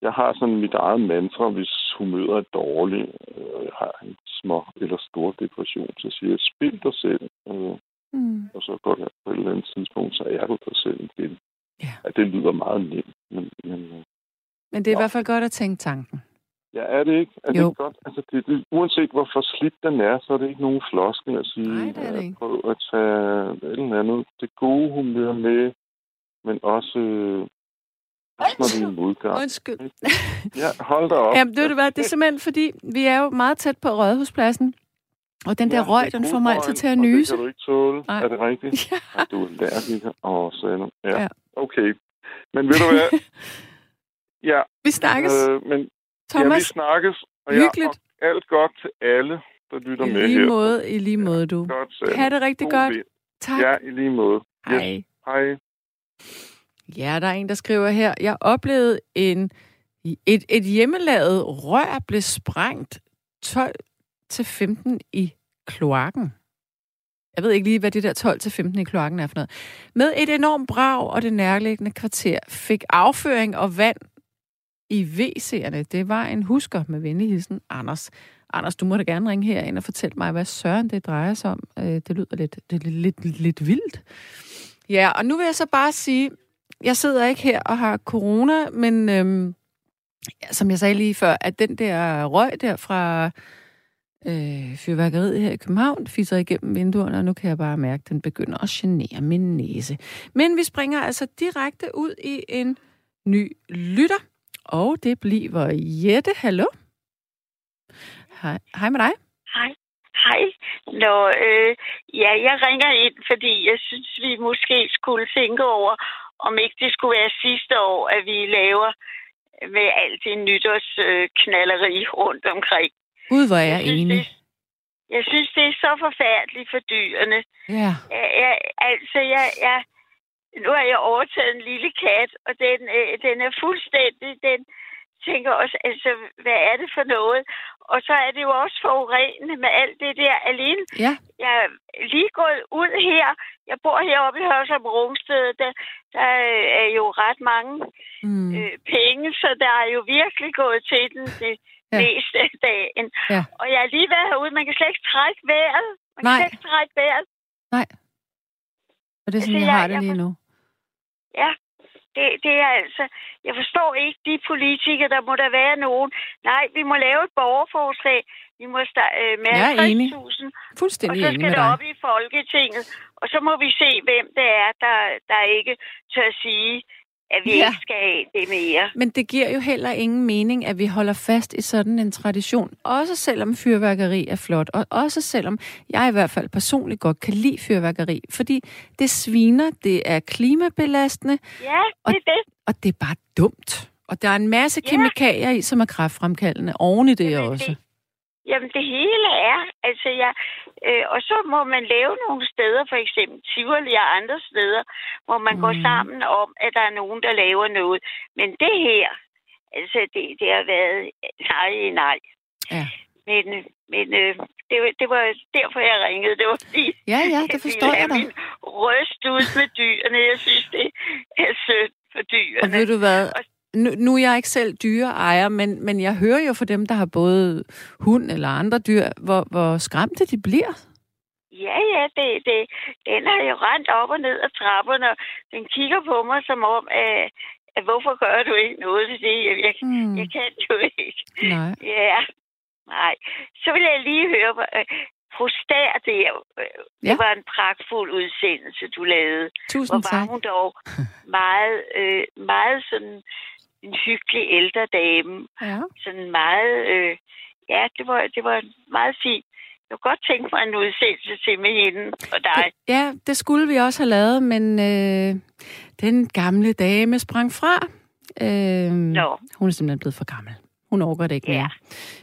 Jeg har sådan mit eget mantra, hvis humøret er dårligt, og jeg har en små eller stor depression, så siger jeg, spil dig selv. Øh, mm. Og så går det på et eller andet tidspunkt, så er du dig selv igen. Ja. ja det lyder meget nemt, men... Men, øh, men det er ja. i hvert fald godt at tænke tanken. Ja, er det ikke? Er jo. det godt? Altså, det, det, uanset hvor forslidt den er, så er det ikke nogen floskel at sige, Nej, det er det ikke. prøv at tage et eller andet, det gode humør med, men også, en modgang. Undskyld. Ja, hold da op. Jamen, det, det, det er simpelthen, fordi vi er jo meget tæt på Rådhuspladsen, og den der ja, røg, den får mig altid til at nyse. Det kan du ikke tåle. Nej. Er det rigtigt? Ja. du er allergiker. Åh, oh, ja. ja. Okay. Men ved du hvad? ja. Vi snakkes. Øh, men Thomas, ja, vi snakkes. Og hyggeligt. Ja, og alt godt til alle, der lytter I med lige her. Måde, I lige måde, du. Ja, godt, ha' det rigtig God godt. Ved. Tak. Ja, i lige måde. Hej. Yes. Hej. Ja, der er en, der skriver her. Jeg oplevede en, et, et hjemmelavet rør blev sprængt 12 til 15 i kloakken. Jeg ved ikke lige, hvad det der 12 til 15 i kloakken er for noget. Med et enormt brag og det nærliggende kvarter fik afføring og vand i WC'erne. Det var en husker med venligheden, Anders. Anders, du må da gerne ringe her ind og fortælle mig, hvad søren det drejer sig om. Øh, det lyder lidt, det lidt, lidt, lidt vildt. Ja, og nu vil jeg så bare sige, jeg sidder ikke her og har corona, men øhm, som jeg sagde lige før, at den der røg der fra øh, fyrværkeriet her i København fiser igennem vinduerne, og nu kan jeg bare mærke, at den begynder at genere min næse. Men vi springer altså direkte ud i en ny lytter, og det bliver Jette. Hallo? Hej, hej med dig. Hej. Hej. Nå, øh, ja, jeg ringer ind, fordi jeg synes, vi måske skulle tænke over, om ikke det skulle være sidste år, at vi laver med alt det nytårsknalleri øh, rundt omkring. Gud, hvor er jeg, jeg enig. Det, jeg synes, det er så forfærdeligt for dyrene. Ja. Jeg, jeg, altså, jeg, jeg, nu har jeg overtaget en lille kat, og den, øh, den er fuldstændig, den tænker også, altså, hvad er det for noget? Og så er det jo også forurenende med alt det der alene. Ja. Jeg er lige gået ud her. Jeg bor heroppe i Hørsholm Rungsted. Der, der er jo ret mange mm. øh, penge, så der er jo virkelig gået til den det ja. meste af dagen. Ja. Og jeg er lige været herude. Man kan slet ikke trække vejret. Man Nej. kan slet ikke trække vejret. Nej. Og det er sådan, altså, jeg, jeg har det lige nu. Ja, det, det er altså... Jeg forstår ikke de politikere, der må der være nogen. Nej, vi må lave et borgerforslag. Vi må starte øh, med 50.000. Fuldstændig Og så skal det op i Folketinget. Og så må vi se, hvem det er, der, der ikke tør sige, at vi ja. ikke skal have det mere. Men det giver jo heller ingen mening, at vi holder fast i sådan en tradition. Også selvom fyrværkeri er flot, og også selvom jeg i hvert fald personligt godt kan lide fyrværkeri, fordi det sviner, det er klimabelastende. Ja, det og, er det. Og det er bare dumt. Og der er en masse ja. kemikalier i, som er kræftfremkaldende oven i det Jamen, også. Det, Jamen, det hele er, altså jeg, øh, og så må man lave nogle steder, for eksempel Tivoli og andre steder, hvor man mm. går sammen om, at der er nogen, der laver noget. Men det her, altså det, det har været nej, nej. Ja. Men, men øh, det, det var derfor, jeg ringede. Det var fordi, ja, ja, det forstår jeg, jeg min røst ud med dyrene. Jeg synes, det er sødt for dyrene. Og ved du hvad? Og, nu, nu er jeg ikke selv dyreejer, men, men jeg hører jo fra dem, der har både hund eller andre dyr, hvor, hvor skræmte de bliver. Ja, ja, det, det, den har jo rent op og ned ad trapperne, og den kigger på mig som om, at, at hvorfor gør du ikke noget til det? Jeg, jeg, mm. jeg kan jo ikke. Nej. Ja, nej. Så vil jeg lige høre, øh, det, øh, ja. det var en pragtfuld udsendelse, du lavede. Tusind Hvor var tak. hun dog meget, øh, meget sådan en hyggelig ældre dame. Ja. Sådan meget, øh, ja, det var, det var meget fint. Jeg kunne godt tænke mig en udsendelse til med hende og dig. Det, ja, det skulle vi også have lavet, men øh, den gamle dame sprang fra. Øh, Nå. Hun er simpelthen blevet for gammel. Hun overgår det ikke Ja. mere.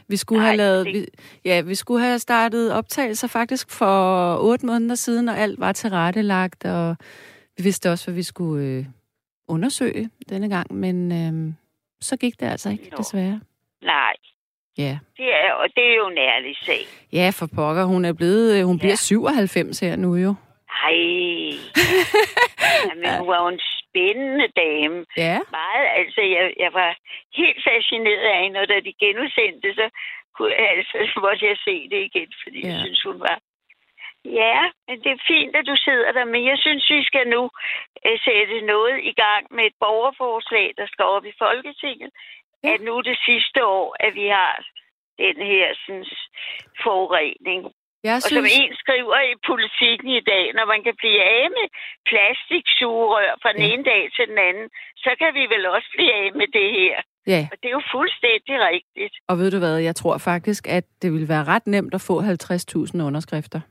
Vi skulle Nej, have lavet, vi, ja, vi skulle have startet optagelser faktisk for otte måneder siden, og alt var tilrettelagt, og vi vidste også, hvad vi skulle øh, undersøge denne gang, men øh, så gik det altså ikke, desværre. Nej, Ja. det er, og det er jo en ærlig sag. ja, for pokker, hun er blevet, øh, hun Ja. bliver 97 her nu jo. Ej. Jamen, hun var jo en spændende dame. Ja. Meget, altså, jeg, jeg var helt fascineret af hende, og da de genudsendte, så kunne, altså, måtte jeg se det igen, fordi ja. jeg synes, hun var... Ja, men det er fint, at du sidder der, men jeg synes, vi skal nu uh, sætte noget i gang med et borgerforslag, der skal op i Folketinget, Ja. at nu er det sidste år, at vi har den her sådan, forurening. Jeg Og som synes, en skriver i politikken i dag, når man kan blive af med plastiksugerør fra den Ja. ene dag til den anden, så kan vi vel også blive af med det her. ja, Og det er jo fuldstændig rigtigt. og ved du hvad, jeg tror faktisk, at det ville være ret nemt at få 50.000 underskrifter.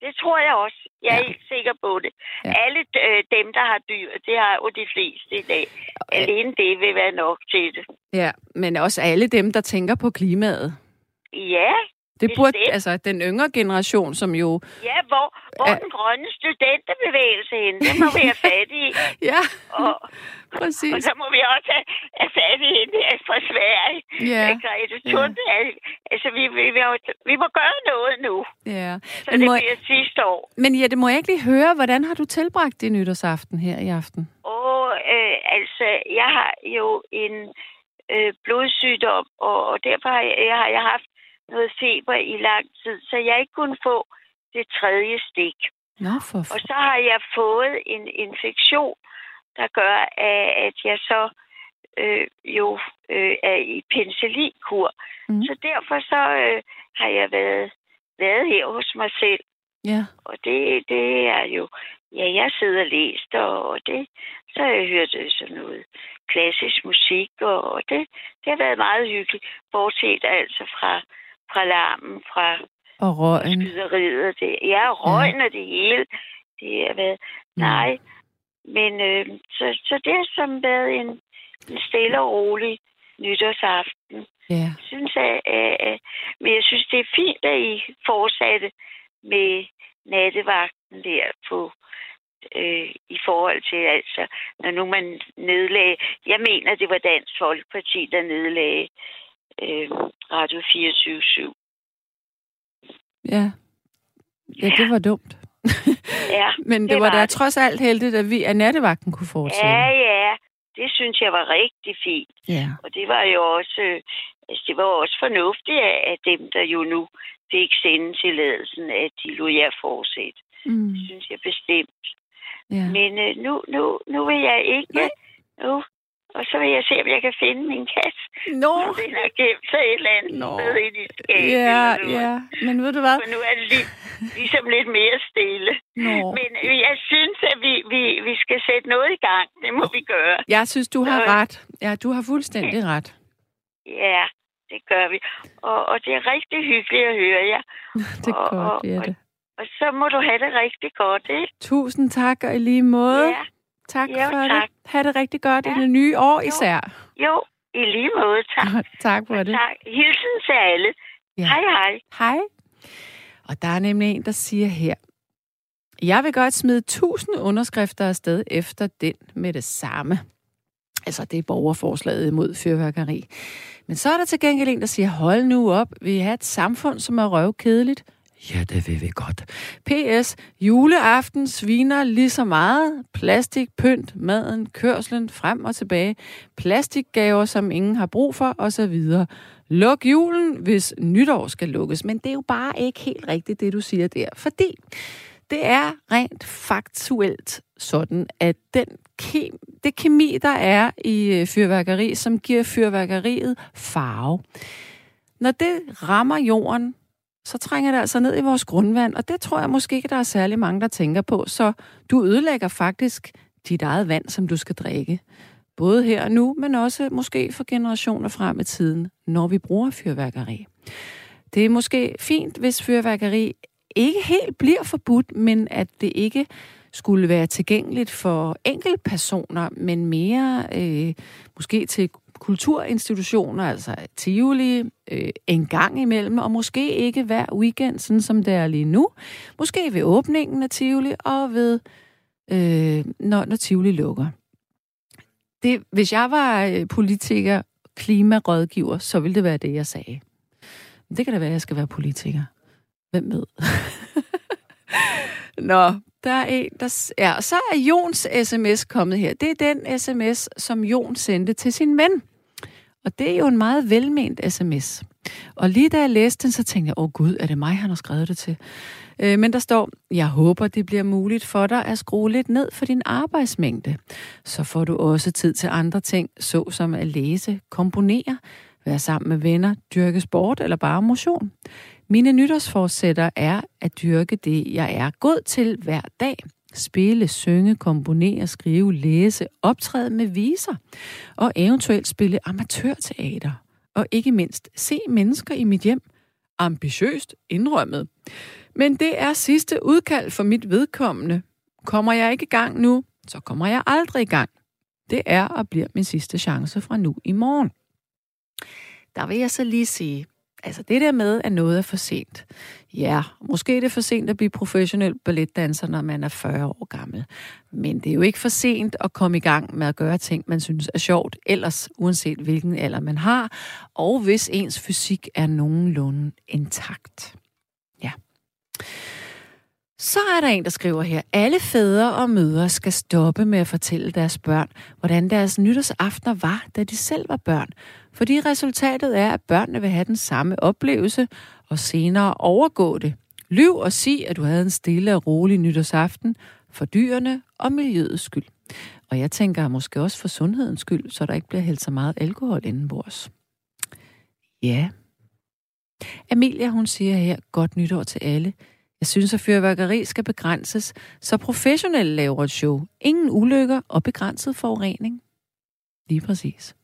Det tror jeg også. Jeg er Ja. helt sikker på det. Ja. Alle øh, dem, der har dyr, det har jo de fleste i dag. Alene det vil være nok til det. Ja, men også alle dem, der tænker på klimaet. Ja, Det burde, Bestemt. altså den yngre generation, som jo... ja hvor, hvor Ja. den grønne studenterbevægelse henne, det må vi have fat i. Ja, Og, og præcis. så må vi også have, have fat i hende her fra Sverige. Ja, Ja. Grete Thunberg. Altså, vi, vi, vi, vi må gøre noget nu, ja. så Men, det må, bliver sidste år. men Jette, må jeg ikke lige høre, hvordan har du tilbragt din nytårsaften her i aften? Og øh, altså, jeg har jo en øh, blodsygdom, og, og derfor har jeg, jeg, har jeg haft noget feber i lang tid, så jeg ikke kunne få det tredje stik. Nå, for Og så har jeg fået en infektion, der gør, at at jeg så øh, jo øh, er i penicillinkur. Mm. Så derfor så øh, har jeg været, været her hos mig selv. Ja, Og det, det er jo... Ja, jeg sidder og læst, og det, så har jeg hørt øh, sådan noget klassisk musik, og, og det, det har været meget hyggeligt. Bortset altså fra, fra larmen, fra og røgen. skyderiet. og Det, ja, røgen og det hele. Det har været... Nej, men øh, så, så det har som været en, en stille og rolig nytårsaften Ja, synes, at, at, at, men jeg synes, det er fint, at I fortsatte med nattevagten der på øh, i forhold til, altså, når nu man nedlagde, jeg mener, det var Dansk Folkeparti, der nedlagde øh, Radio 24 ja. Ja, det var dumt. Ja, Men det, det var var da trods alt heldigt, at vi af nattevagten kunne fortsætte. ja, ja, det synes jeg var rigtig fint. ja. Og det var jo også, øh, altså, det var også fornuftigt af, af dem, der jo nu fik sendetilladelsen, at de lod jer fortsætte. Mm. Det synes jeg bestemt. ja. Men øh, nu, nu, nu vil jeg ikke... Nej. Nu, og så vil jeg se, om jeg kan finde min kat. Nå, Om den har gemt sig et eller andet Nå. sted inde i skabet. ja, ja. Men ved du hvad? For nu er det lige, ligesom lidt mere stille. Nå. Men øh, jeg synes, at vi, vi, vi skal sætte noget i gang. Det må vi gøre. Jeg synes, du har Øh. ret. Ja, du har fuldstændig ret. Ja, det gør vi. Og, og det er rigtig hyggeligt at høre jer. Det er Og- godt, og- Jette. Og så må du have det rigtig godt, ikke? Tusind tak, og i lige måde. Ja. Tak Jo, for tak. det. Ha' det rigtig godt Ja. i det nye år især. Jo, i lige måde, tak. Tak for det. Tak. Hilsen til alle. Ja. Hej, hej. Hej. Og der er nemlig en, der siger her, jeg vil godt smide 1000 underskrifter afsted efter den med det samme. Altså, det er borgerforslaget imod fyrværkeri. Men så er der til gengæld en, der siger, hold nu op, vi har et samfund, som er røvkedeligt. Ja, det vil vi godt. P.S. Juleaften sviner lige så meget. Plastik, pynt, maden, kørslen, frem og tilbage. Plastikgaver, som ingen har brug for, osv. Luk julen, hvis nytår skal lukkes. Men det er jo bare ikke helt rigtigt, det du siger der. Fordi det er rent faktuelt sådan, at den kem, det kemi, der er i øh, fyrværkeri, som giver fyrværkeriet farve, når det rammer jorden, så trænger det altså ned i vores grundvand, og det tror jeg måske ikke, der er særlig mange, der tænker på. Så du ødelægger faktisk dit eget vand, som du skal drikke. Både her og nu, men også måske for generationer frem i tiden, når vi bruger fyrværkeri. Det er måske fint, hvis fyrværkeri ikke helt bliver forbudt, men at det ikke skulle være tilgængeligt for enkeltpersoner, men mere øh, måske til kulturinstitutioner, altså Tivoli, øh, en gang imellem, og måske ikke hver weekend, sådan som det er lige nu. Måske ved åbningen af Tivoli, og ved, øh, når, når Tivoli lukker. Det, hvis jeg var øh, politiker, klimarådgiver, så ville det være det, jeg sagde. Men det kan da være, at jeg skal være politiker. Hvem ved? Nå, Der er en, der... Ja, og så er Jons sms kommet her. Det er den sms, som Jon sendte til sin ven. Og det er jo en meget velment sms. Og lige da jeg læste den, så tænkte jeg, åh gud, er det mig, han har skrevet det til? Øh, men der står, jeg håber, det bliver muligt for dig at skrue lidt ned for din arbejdsmængde. Så får du også tid til andre ting, såsom at læse, komponere, være sammen med venner, dyrke sport eller bare motion. Mine nytårsforsætter er at dyrke det, jeg er god til hver dag. Spille, synge, komponere, skrive, læse, optræde med viser og eventuelt spille amatørteater. Og ikke mindst se mennesker i mit hjem. Ambitiøst indrømmet. Men det er sidste udkald for mit vedkommende. Kommer jeg ikke i gang nu, så kommer jeg aldrig i gang. Det er og bliver min sidste chance fra nu i morgen. Der vil jeg så lige sige, altså det der med, at noget er for sent. Ja, måske er det for sent at blive professionel balletdanser, når man er 40 år gammel. Men det er jo ikke for sent at komme i gang med at gøre ting, man synes er sjovt, ellers uanset hvilken alder man har, og hvis ens fysik er nogenlunde intakt. Ja. Så er der en, der skriver her, alle fædre og mødre skal stoppe med at fortælle deres børn, hvordan deres nytårsaftener var, da de selv var børn. Fordi resultatet er, at børnene vil have den samme oplevelse og senere overgå det. Lyv og sig, at du havde en stille og rolig nytårsaften for dyrene og miljøets skyld. Og jeg tænker måske også for sundhedens skyld, så der ikke bliver hældt så meget alkohol indenbords. Ja. Amelia, hun siger her, godt nytår til alle. Jeg synes, at fyrværkeri skal begrænses, så professionelle laver et show. Ingen ulykker og begrænset forurening. Lige præcis.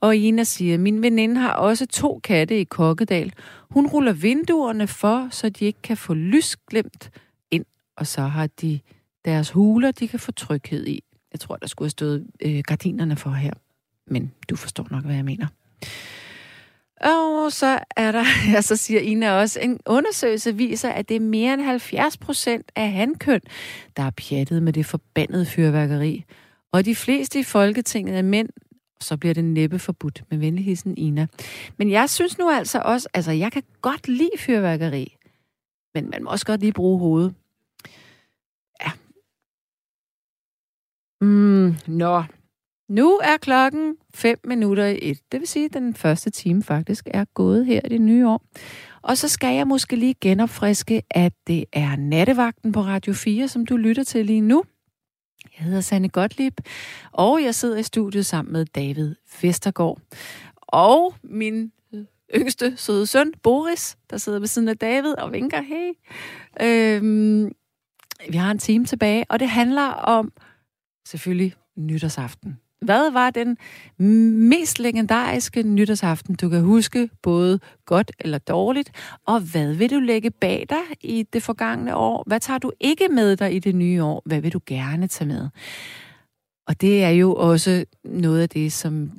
Og Ina siger, min veninde har også to katte i Kokkedal. Hun ruller vinduerne for, så de ikke kan få lysglemt ind, og så har de deres huler, de kan få tryghed i. Jeg tror, der skulle have stået øh, gardinerne for her. Men du forstår nok, hvad jeg mener. Og så er der, ja, så siger Ina også, en undersøgelse viser, at det er mere end 70 procent af handkøn, der er pjattet med det forbandede fyrværkeri. Og de fleste i Folketinget er mænd, så bliver det næppe forbudt med venligheden Ina. Men jeg synes nu altså også, altså jeg kan godt lide fyrværkeri, men man må også godt lige bruge hovedet. Ja. Mm, nå, nu er klokken 5 minutter i et. Det vil sige, at den første time faktisk er gået her i det nye år. Og så skal jeg måske lige genopfriske, at det er nattevagten på Radio 4, som du lytter til lige nu. Jeg hedder Sanne Gottlieb, og jeg sidder i studiet sammen med David Vestergaard. Og min yngste søde søn, Boris, der sidder ved siden af David og vinker, hey. Øhm, vi har en time tilbage, og det handler om selvfølgelig nytårsaften. Hvad var den mest legendariske nytårsaften, du kan huske, både godt eller dårligt? Og hvad vil du lægge bag dig i det forgangne år? Hvad tager du ikke med dig i det nye år? Hvad vil du gerne tage med? Og det er jo også noget af det, som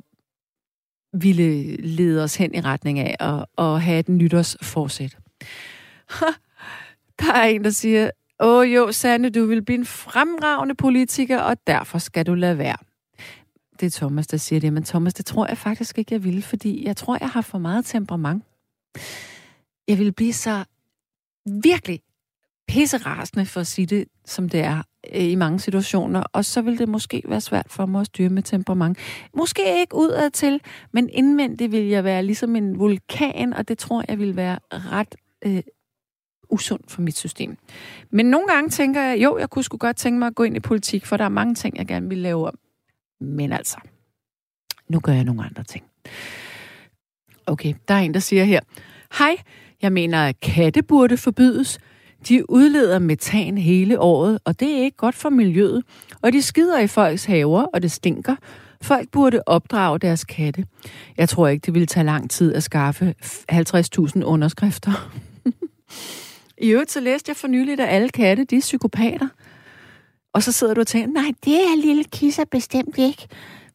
ville lede os hen i retning af at, at have et nytårsforsæt. Der er en, der siger, åh jo, Sande, du vil blive en fremragende politiker, og derfor skal du lade være det er Thomas, der siger det. Men Thomas, det tror jeg faktisk ikke, jeg vil, fordi jeg tror, jeg har for meget temperament. Jeg vil blive så virkelig pisserasende for at sige det, som det er øh, i mange situationer, og så vil det måske være svært for mig at styre med temperament. Måske ikke udad til, men indvendigt vil jeg være ligesom en vulkan, og det tror jeg vil være ret øh, usundt for mit system. Men nogle gange tænker jeg, jo, jeg kunne sgu godt tænke mig at gå ind i politik, for der er mange ting, jeg gerne vil lave om. Men altså, nu gør jeg nogle andre ting. Okay, der er en, der siger her, Hej, jeg mener, at katte burde forbydes. De udleder metan hele året, og det er ikke godt for miljøet. Og de skider i folks haver, og det stinker. Folk burde opdrage deres katte. Jeg tror ikke, det ville tage lang tid at skaffe 50.000 underskrifter. I øvrigt så læste jeg for nyligt, at alle katte, de er psykopater. Og så sidder du og tænker, nej, det er lille kisser bestemt ikke.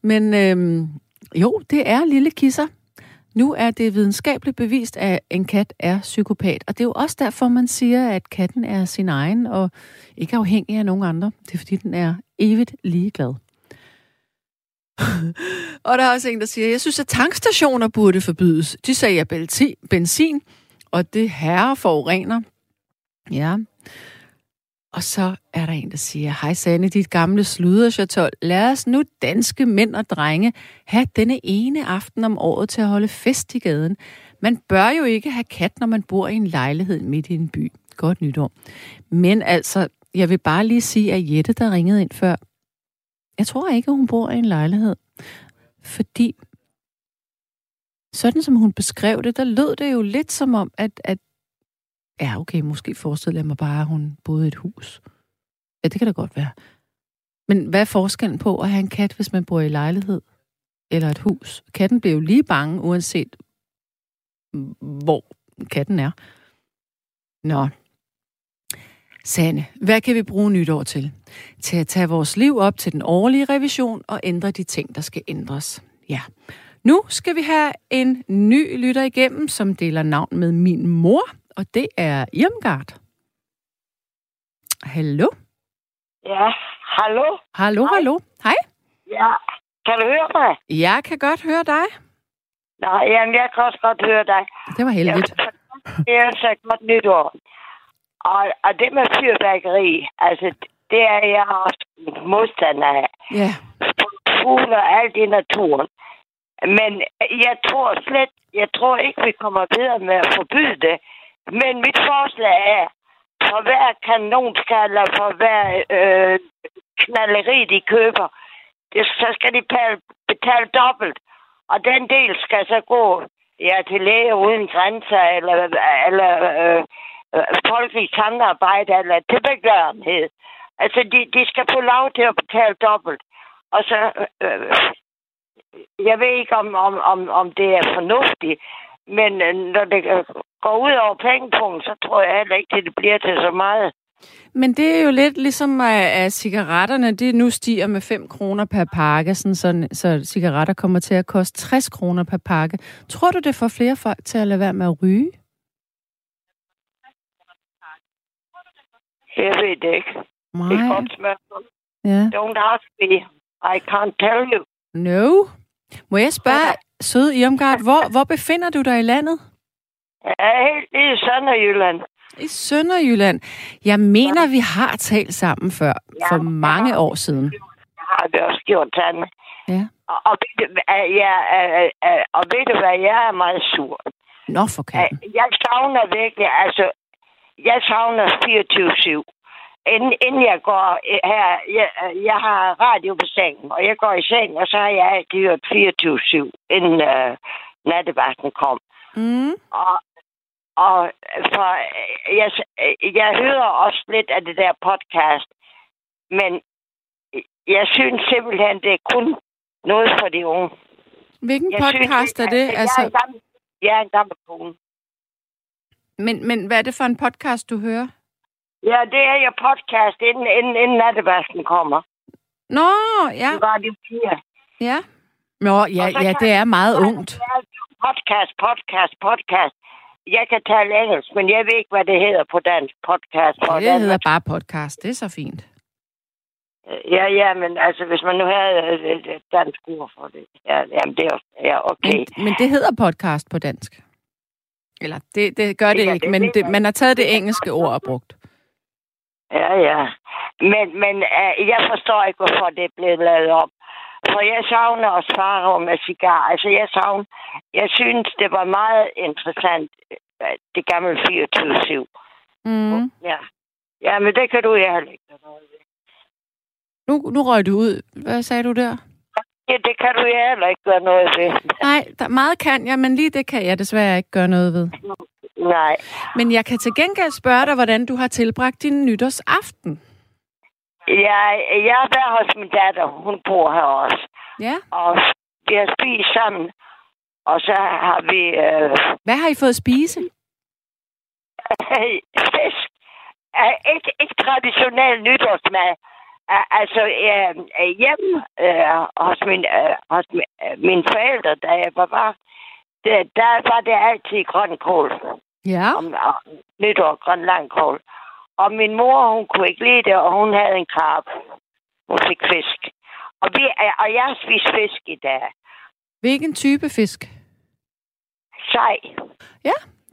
Men øhm, jo, det er lille kisser. Nu er det videnskabeligt bevist, at en kat er psykopat. Og det er jo også derfor, man siger, at katten er sin egen og ikke afhængig af nogen andre. Det er fordi, den er evigt ligeglad. og der er også en, der siger, jeg synes, at tankstationer burde forbydes. De sagde, at benzin, og det herre forurener. Ja, og så er der en, der siger, Hej Sanne, dit gamle sluderchatol. Lad os nu danske mænd og drenge have denne ene aften om året til at holde fest i gaden. Man bør jo ikke have kat, når man bor i en lejlighed midt i en by. Godt nytår. Men altså, jeg vil bare lige sige, at Jette, der ringede ind før, jeg tror ikke, hun bor i en lejlighed. Fordi sådan som hun beskrev det, der lød det jo lidt som om, at, at ja, okay, måske forestiller jeg mig bare, at hun boede i et hus. Ja, det kan da godt være. Men hvad er forskellen på at have en kat, hvis man bor i lejlighed eller et hus? Katten bliver jo lige bange, uanset hvor katten er. Nå. Sande, hvad kan vi bruge nytår til? Til at tage vores liv op til den årlige revision og ændre de ting, der skal ændres. Ja. Nu skal vi have en ny lytter igennem, som deler navn med min mor, og det er Irmgard. Hallo? Ja, hallo? Hallo, Hej. hallo. Hej. Ja, kan du høre mig? Jeg kan godt høre dig. Nej, jamen, jeg kan også godt høre dig. Det var heldigt. Det er så godt nytår. Og, og det med fyrværkeri, altså, det er jeg også modstander af. Ja. Fugle og alt i naturen. Men jeg tror slet, jeg tror ikke, vi kommer videre med at forbyde det. Men mit forslag er, for hver kanonskal eller for hver øh, knalleri, de køber, det, så skal de betale, betale dobbelt. Og den del skal så gå ja, til læge uden grænser, eller, eller øh, øh, folkelig samarbejde, eller tilbegørenhed. Altså, de, de skal få lov til at betale dobbelt. Og så, øh, jeg ved ikke, om, om, om, om det er fornuftigt, men øh, når det går ud over pengepunkten, så tror jeg heller ikke, at det bliver til så meget. Men det er jo lidt ligesom, at cigaretterne det nu stiger med 5 kroner per pakke, sådan, så, så cigaretter kommer til at koste 60 kroner per pakke. Tror du, det får flere folk til at lade være med at ryge? Jeg ved det ikke. Nej. Det er godt spørgsmål. Ja. Don't ask me. I can't tell you. No. Må jeg spørge, søde Irmgard, hvor, hvor befinder du dig i landet? Er helt i Sønderjylland. I Sønderjylland. Jeg mener, vi har talt sammen før, Ja, for mange ja. år siden. Jeg har det også gjort, Tanne. Ja. Og, og, ved du, hvad, jeg, øh, øh, og ved du hvad, jeg er meget sur. Nå, for katten. Øh, Jeg savner virkelig, altså, jeg savner 24-7. Inden, inden jeg går øh, her, jeg, øh, jeg har radio på sengen, og jeg går i seng, og så har jeg altid hørt 24-7, inden øh, nattevagten kom. Mm. Og, og for, jeg, jeg hører også lidt af det der podcast, men jeg synes simpelthen, det er kun noget for de unge. Hvilken Jeg podcast er det? Jeg, Altså, er en gammel, jeg er en gammel kone. men, men hvad er det for en podcast, du hører? Ja, det er jo podcast, inden, inden, inden nattevasken kommer. Nå, ja. Det var det fire. Ja. Nå, ja, ja, det er meget ungt. Det er Podcast, podcast, podcast. Jeg kan tale engelsk, men jeg ved ikke, hvad det hedder på dansk. Podcast. Det hvordan hedder bare podcast. Det er så fint. Ja, ja, men altså, hvis man nu havde et, et, et dansk ord for det. Ja, jamen, det er ja, okay. Men, men det hedder podcast på dansk. Eller, det, det gør det Ja, ikke, det men det, man har taget det engelske ord og brugt. Ja, ja. Men, men uh, jeg forstår ikke, hvorfor det er blevet lavet om. For jeg savner også farve med cigar. Altså, jeg savner... Jeg synes, det var meget interessant, øh, det gamle 24-7. Mm. Ja. Ja, men det kan du jeg heller ikke. Nu, nu røg du ud. Hvad sagde du der? Ja, det kan du jeg heller ikke gøre noget ved. Nej, der, meget kan jeg, men lige det kan jeg desværre ikke gøre noget ved. Nej. Men jeg kan til gengæld spørge dig, hvordan du har tilbragt din nytårsaften. Jeg, jeg har været hos min datter. Hun bor her også. Ja. Og vi har spist sammen. Og så har vi øh, Hvad har I fået at spise? fisk. Ikke, ikke traditionel nytårsmad. Altså uh, hjemme uh, hos, min, uh, hos min, uh, mine forældre, da jeg var barn, der, der var det altid grøn kål. Ja. Om, om nytår, grøn langkål. Og min mor, hun kunne ikke lide det, og hun havde en krab. Hun fik fisk. Og, vi, og jeg har spist fisk i dag. Hvilken type fisk? Sej.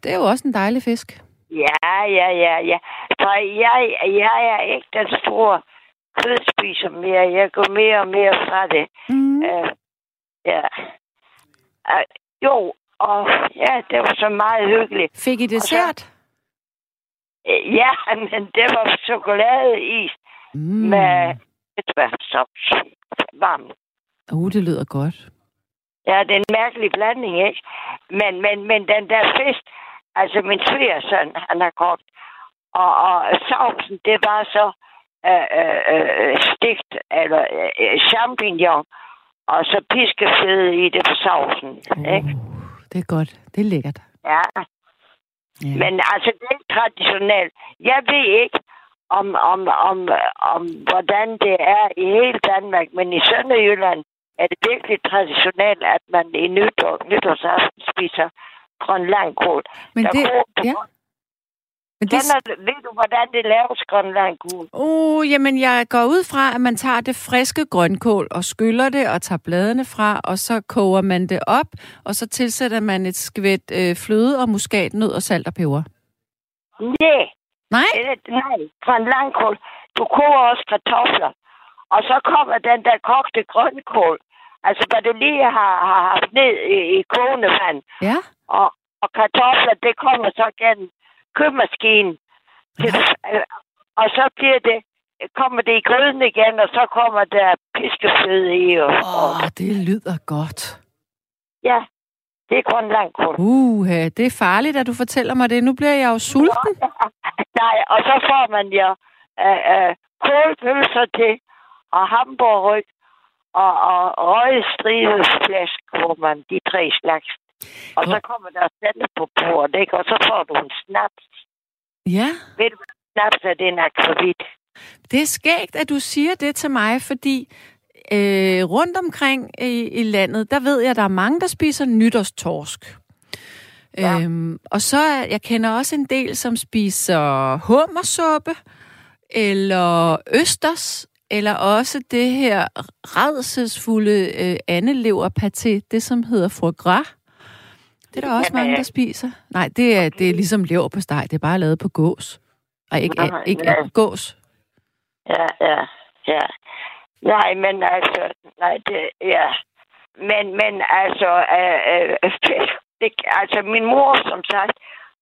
Det er jo også en dejlig fisk. Ja, ja, ja, ja. For jeg, jeg er ikke den store kødspiser mere. Jeg går mere og mere fra det. Mm. Uh, ja. Uh, jo, og ja, det var så meget hyggeligt. Fik I dessert? Uh, ja, men det var chokoladeis Mm. med etbærsovs. Varmt. Uh, det lyder godt. Ja, det er en mærkelig blanding, ikke? Men, men, men den der fisk, altså min svigersøn, han har kogt, og, og sovsen, det var så øh, øh, øh, stegt, eller øh, champignon, og så piskefede i det på sovsen, ikke? Uh, det er godt. Det er lækkert. Ja, Ja. men altså, det er ikke traditionelt. Jeg ved ikke, om, om, om, om hvordan det er i hele Danmark, men i Sønderjylland er det virkelig traditionelt, at man i nytår, nytårsaften spiser grønlandkål. Men Der det, ja. Men det, Kender, ved du, hvordan det laves grønlandkål? uh, jamen, jeg går ud fra, at man tager det friske grønkål og skyller det og tager bladene fra, og så koger man det op, og så tilsætter man et skvæt øh, fløde og muskatnød og salt og peber. Nej, Nej? eller, nej, grønlandkål. Du koger også kartofler. Og så kommer den der kogte grønkål. Altså, hvad du lige har, har haft ned i, i kogende vand. Ja? og, og kartofler, det kommer så gennem købmaskinen. Og så bliver det, kommer det i gryden igen, og så kommer der piskeføde i. Og, Åh, oh, det lyder godt. ja, det er grønlandkål. Uh, det er farligt, at du fortæller mig det. Nu bliver jeg jo sulten. Nej, og så får man jo øh, øh, kålpølser til, og hamburgryg, og, og røgstridet flæsk, hvor man de tre slags. Og så kommer der sande på bordet, ikke? Og så får du en snaps. Ja, Ved du, hvad snaps er? Det er en akvavit. det er skægt, at du siger det til mig, fordi øh, rundt omkring i, i landet, der ved jeg, at der er mange, der spiser nytårstorsk. Ja. Øhm, og så jeg kender også en del, som spiser hummersuppe, eller østers, eller også det her redselsfulde øh, andeleverpaté, det som hedder foie gras. Det er der også Jamen, mange, der spiser. Nej, det er, det er ligesom lever på steg. Det er bare lavet på gås. Og ikke, Nej, ikke ja. gås. Ja, ja, ja. Nej, men altså, nej, det, ja. Men, men altså, øh, øh, det, altså min mor, som sagt,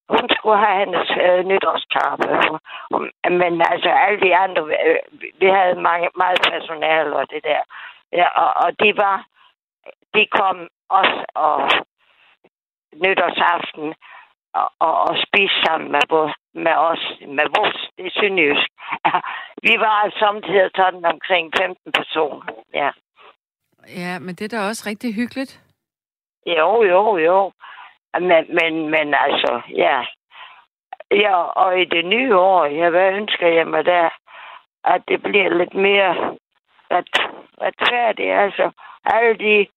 hun skulle have hendes øh, nytårskaffe. Men altså, alle de andre, øh, vi havde mange, meget personale og det der. Ja, og, og de var, de kom også og nytårsaften og, og, og spise sammen med, med os, med vores, det er sønderjysk. Vi var samtidig sådan omkring 15 personer. Ja. Ja, men det er da også rigtig hyggeligt. Jo, jo, jo. Men, men, men altså, ja. Ja, og i det nye år, ja, hvad ønsker jeg mig der? At det bliver lidt mere ret, retfærdigt. Altså, alle de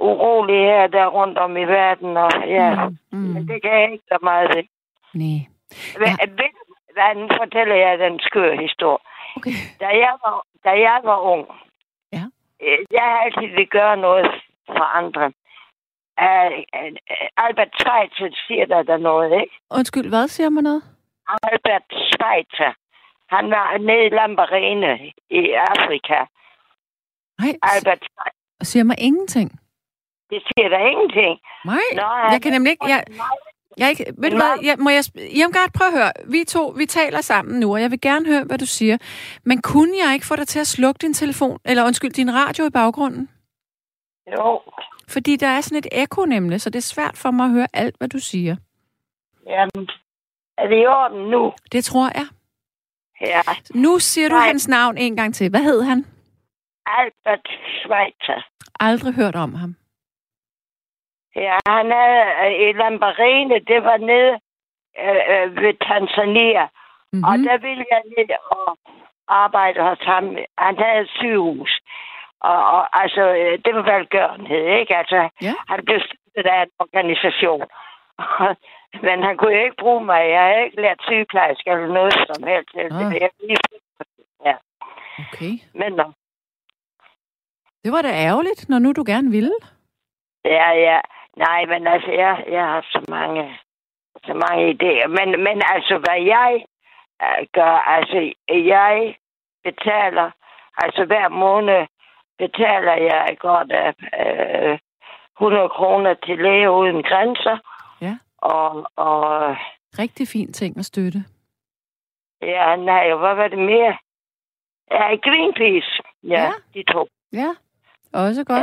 urolige her, der er rundt om i verden, og ja, Mm, mm. men det kan jeg ikke så meget ved. Nej. Ja. Du hvad, nu fortæller jeg den skøre historie. Okay. Da jeg var, da jeg var ung, Ja. øh, jeg har altid vil gøre noget for andre. Uh, uh, Albert Schweitzer siger der, der noget, ikke? Undskyld, hvad siger man noget? Albert Schweitzer. Han var nede i Lambarene i Afrika. Nej, Albert Schweitzer. siger mig ingenting. Det siger der ingenting. Nej, Nå, jeg kan nemlig ikke... Jeg, jeg er ikke ved du hvad, jeg, må jeg... Irmgard, prøv at høre. Vi to, vi taler sammen nu, og jeg vil gerne høre, hvad du siger. Men kunne jeg ikke få dig til at slukke din telefon, eller undskyld, din radio i baggrunden? Jo, Fordi der er sådan et ekko nemlig, så det er svært for mig at høre alt, hvad du siger. jamen, er det i orden nu? Det tror jeg. Ja, Nu siger du Nej. hans navn en gang til. Hvad hed han? Albert Schweitzer. Aldrig hørt om ham. Ja, han havde øh, i Lambarene, det var nede øh, øh, ved Tanzania. Mm. Mm-hmm. Og der ville jeg ned og arbejde hos ham. Han havde et sygehus. Og, og altså, øh, det var velgørenhed, ikke? Altså, Ja. han blev støttet af en organisation. Men han kunne ikke bruge mig. Jeg havde ikke lært sygeplejerske eller noget som helst. Det, Ah. jeg, ja, Okay. men nå. Det var da ærgerligt, når nu du gerne ville. Ja, ja. Nej, men altså, jeg, jeg har så mange så mange idéer. Men, men altså, hvad jeg øh, gør, altså, jeg betaler, altså hver måned betaler jeg godt af øh, 100 kroner til læge uden grænser. Ja. Og, og Rigtig fin ting at støtte. ja, nej, hvad var det mere? Ja, Greenpeace. Ja, Ja. ja. de to. Ja, også godt.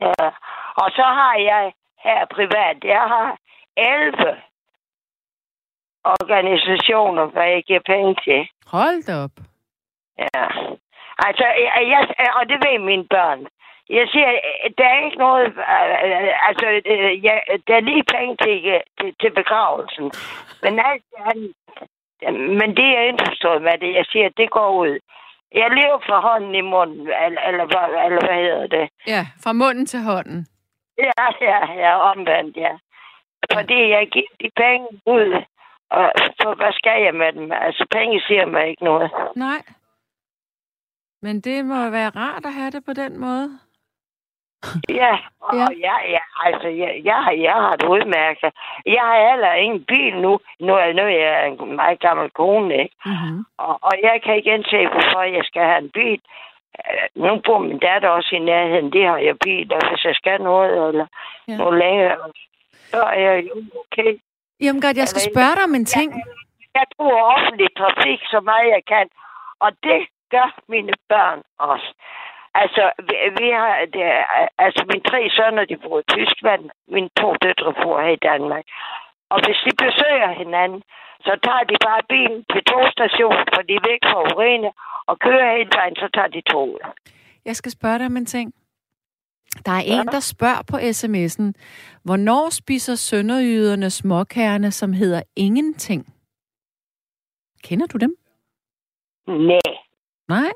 Ja. ja. Og så har jeg her privat, jeg har 11 organisationer, hvad jeg giver penge til. Hold da op. Ja. Altså, jeg, jeg, og det ved mine børn. Jeg siger, der er ikke noget... Altså, jeg, der er lige penge til, til, til begravelsen. Men alt det andet... Men det er indforstået med det. Jeg siger, det går ud. Jeg lever fra hånden i munden, eller, eller, hvad- eller hvad hedder det? Ja, fra munden til hånden. Ja, ja, ja, omvendt, ja. Fordi jeg giver de penge ud, og så hvad skal jeg med dem? Altså, penge siger mig ikke noget. Nej. Men det må være rart at have det på den måde. Ja, og Ja. ja, ja, ja altså, jeg, jeg, har- jeg har det udmærket. Jeg har heller ingen bil nu. Nu er, nu er jeg en meget gammel kone, ikke? Mm-hmm. Og, og jeg kan ikke indse, hvorfor jeg skal have en bil. Øh, Nu bor min datter også i nærheden. Det har jeg bil, og hvis jeg skal noget, eller Ja. noget længere, så er jeg jo okay. Jamen godt, jeg skal spørge dig om en ting. Jeg bruger offentlig trafik så meget jeg kan, og det gør mine børn også. Altså, vi, vi har, det, altså mine tre sønner, de bor i Tyskland, mine to døtre bor her i Danmark. Og hvis de besøger hinanden, så tager de bare bilen til togstationen, for de er væk fra urene, og kører hele vejen, så tager de toget. Jeg skal spørge dig om en ting. Der er en, der spørger på sms'en, hvornår spiser sønderjyderne småkærne, som hedder ingenting? Kender du dem? Nej, Nej?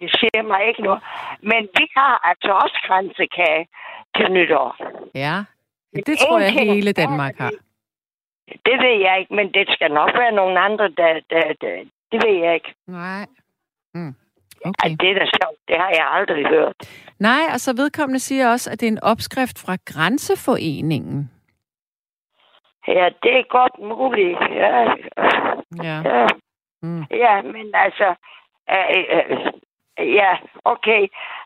det siger mig ikke noget. Men vi har altså også kransekage til nytår. Ja. Det tror jeg hele Danmark har. Det ved jeg ikke, men det skal nok være nogle andre, der... der, der det ved jeg ikke. Nej. Mm. Okay. det er da sjovt. Det har jeg aldrig hørt. Nej, og så vedkommende siger også, at det er en opskrift fra Grænseforeningen. Ja, det er godt muligt. Ja, Ja. ja, Mm. ja men altså... Øh, øh, ja, okay.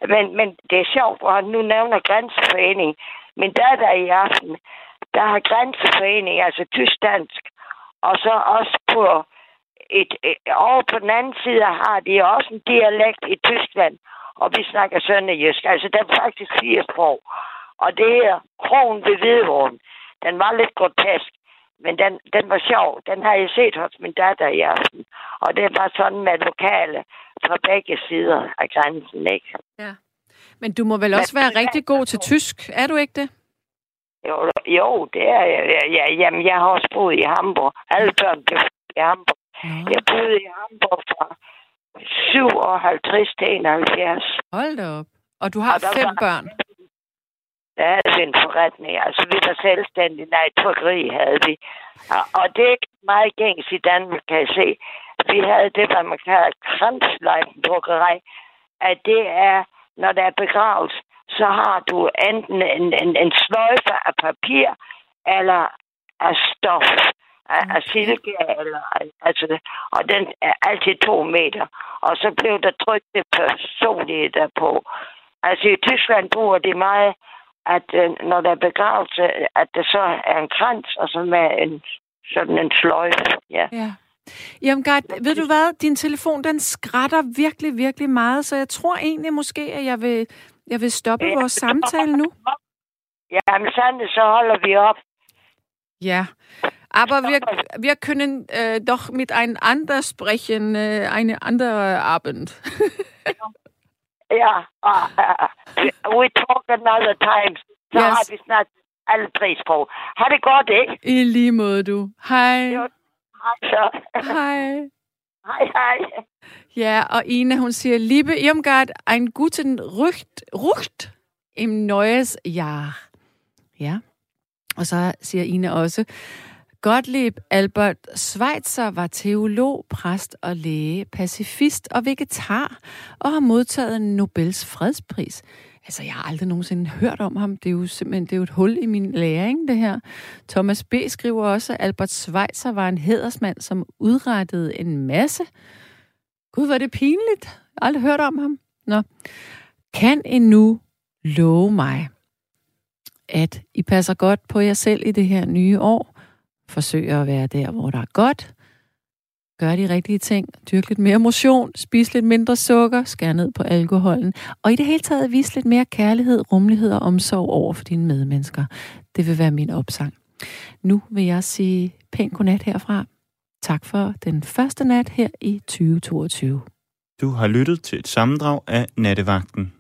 Men, men det er sjovt, han nu nævner Grænseforening. Min datter i aften, der har Grænseforening, altså tysk-dansk, og så også på et, et, over på den anden side har de også en dialekt i Tyskland, og vi snakker sønderjysk. Altså, der er faktisk fire sprog. Og det her krogen ved Hvidevågen, den var lidt grotesk, men den, den var sjov. Den har jeg set hos min datter i aften. Og det var sådan med lokale fra begge sider af grænsen, ikke? Men du må vel også være rigtig god til tysk, er du ikke det? Jo, jo det er jeg. Ja, ja, jamen, jeg har også boet i Hamburg. Alle børn blev i Hamburg. Nå, Jeg boede i Hamburg fra 57 til 71. hold da op. Og du har Og fem var- børn. Der havde vi en forretning. Altså, vi var selvstændige. Nej, trykkeri havde vi. Og, og det er ikke meget gængs i Danmark, kan jeg se. Vi havde det, hvad man kalder kranslejfendrukkeri. At det er, når der er begravelse, så har du enten en, en, en sløjfe af papir, eller af stof, af, af silke, eller, altså, og den er altid to meter. Og så blev der trykt det personlige derpå. Altså i Tyskland bruger de meget, at øh, når der er begravelse, at det så er en krans, og så med en, sådan en sløjfe. Ja. Ja. Jamen, Gert, ved du hvad? Din telefon, den skrætter virkelig, virkelig meget, så jeg tror egentlig måske, at jeg vil, jeg vil stoppe Ja. vores samtale nu. Ja, men Sande, så holder vi op. Ja. Aber wir, wir können äh, doch mit ein ander sprechen, äh, eine andere Abend. Ja, uh, we talk another time. Så Yes. har vi snart alle tre sprog. Ha' det godt, ikke? I lige måde, du. Hej. Jo. Hej så. Hej. Hej, hej. Ja, og Ine, hun siger, Liebe Irmgard, ein guten Rucht, Rucht im neues Jahr. Ja. Og så siger Ine også, Gottlieb Albert Schweitzer var teolog, præst og læge, pacifist og vegetar, og har modtaget en Nobels fredspris. Altså, jeg har aldrig nogensinde hørt om ham. Det er jo simpelthen det er jo et hul i min læring, det her. Thomas B. skriver også, at Albert Schweitzer var en hedersmand, som udrettede en masse. Gud, var det pinligt. Jeg har aldrig hørt om ham. Nå. Kan I nu love mig, at I passer godt på jer selv i det her nye år? Forsøger at være der, hvor der er godt, Gør de rigtige ting. dyrke lidt mere motion. Spis lidt mindre sukker. Skær ned på alkoholen. Og i det hele taget vis lidt mere kærlighed, rummelighed og omsorg over for dine medmennesker. Det vil være min opsang. Nu vil jeg sige pænt godnat herfra. Tak for den første nat her i 2022. Du har lyttet til et sammendrag af Nattevagten.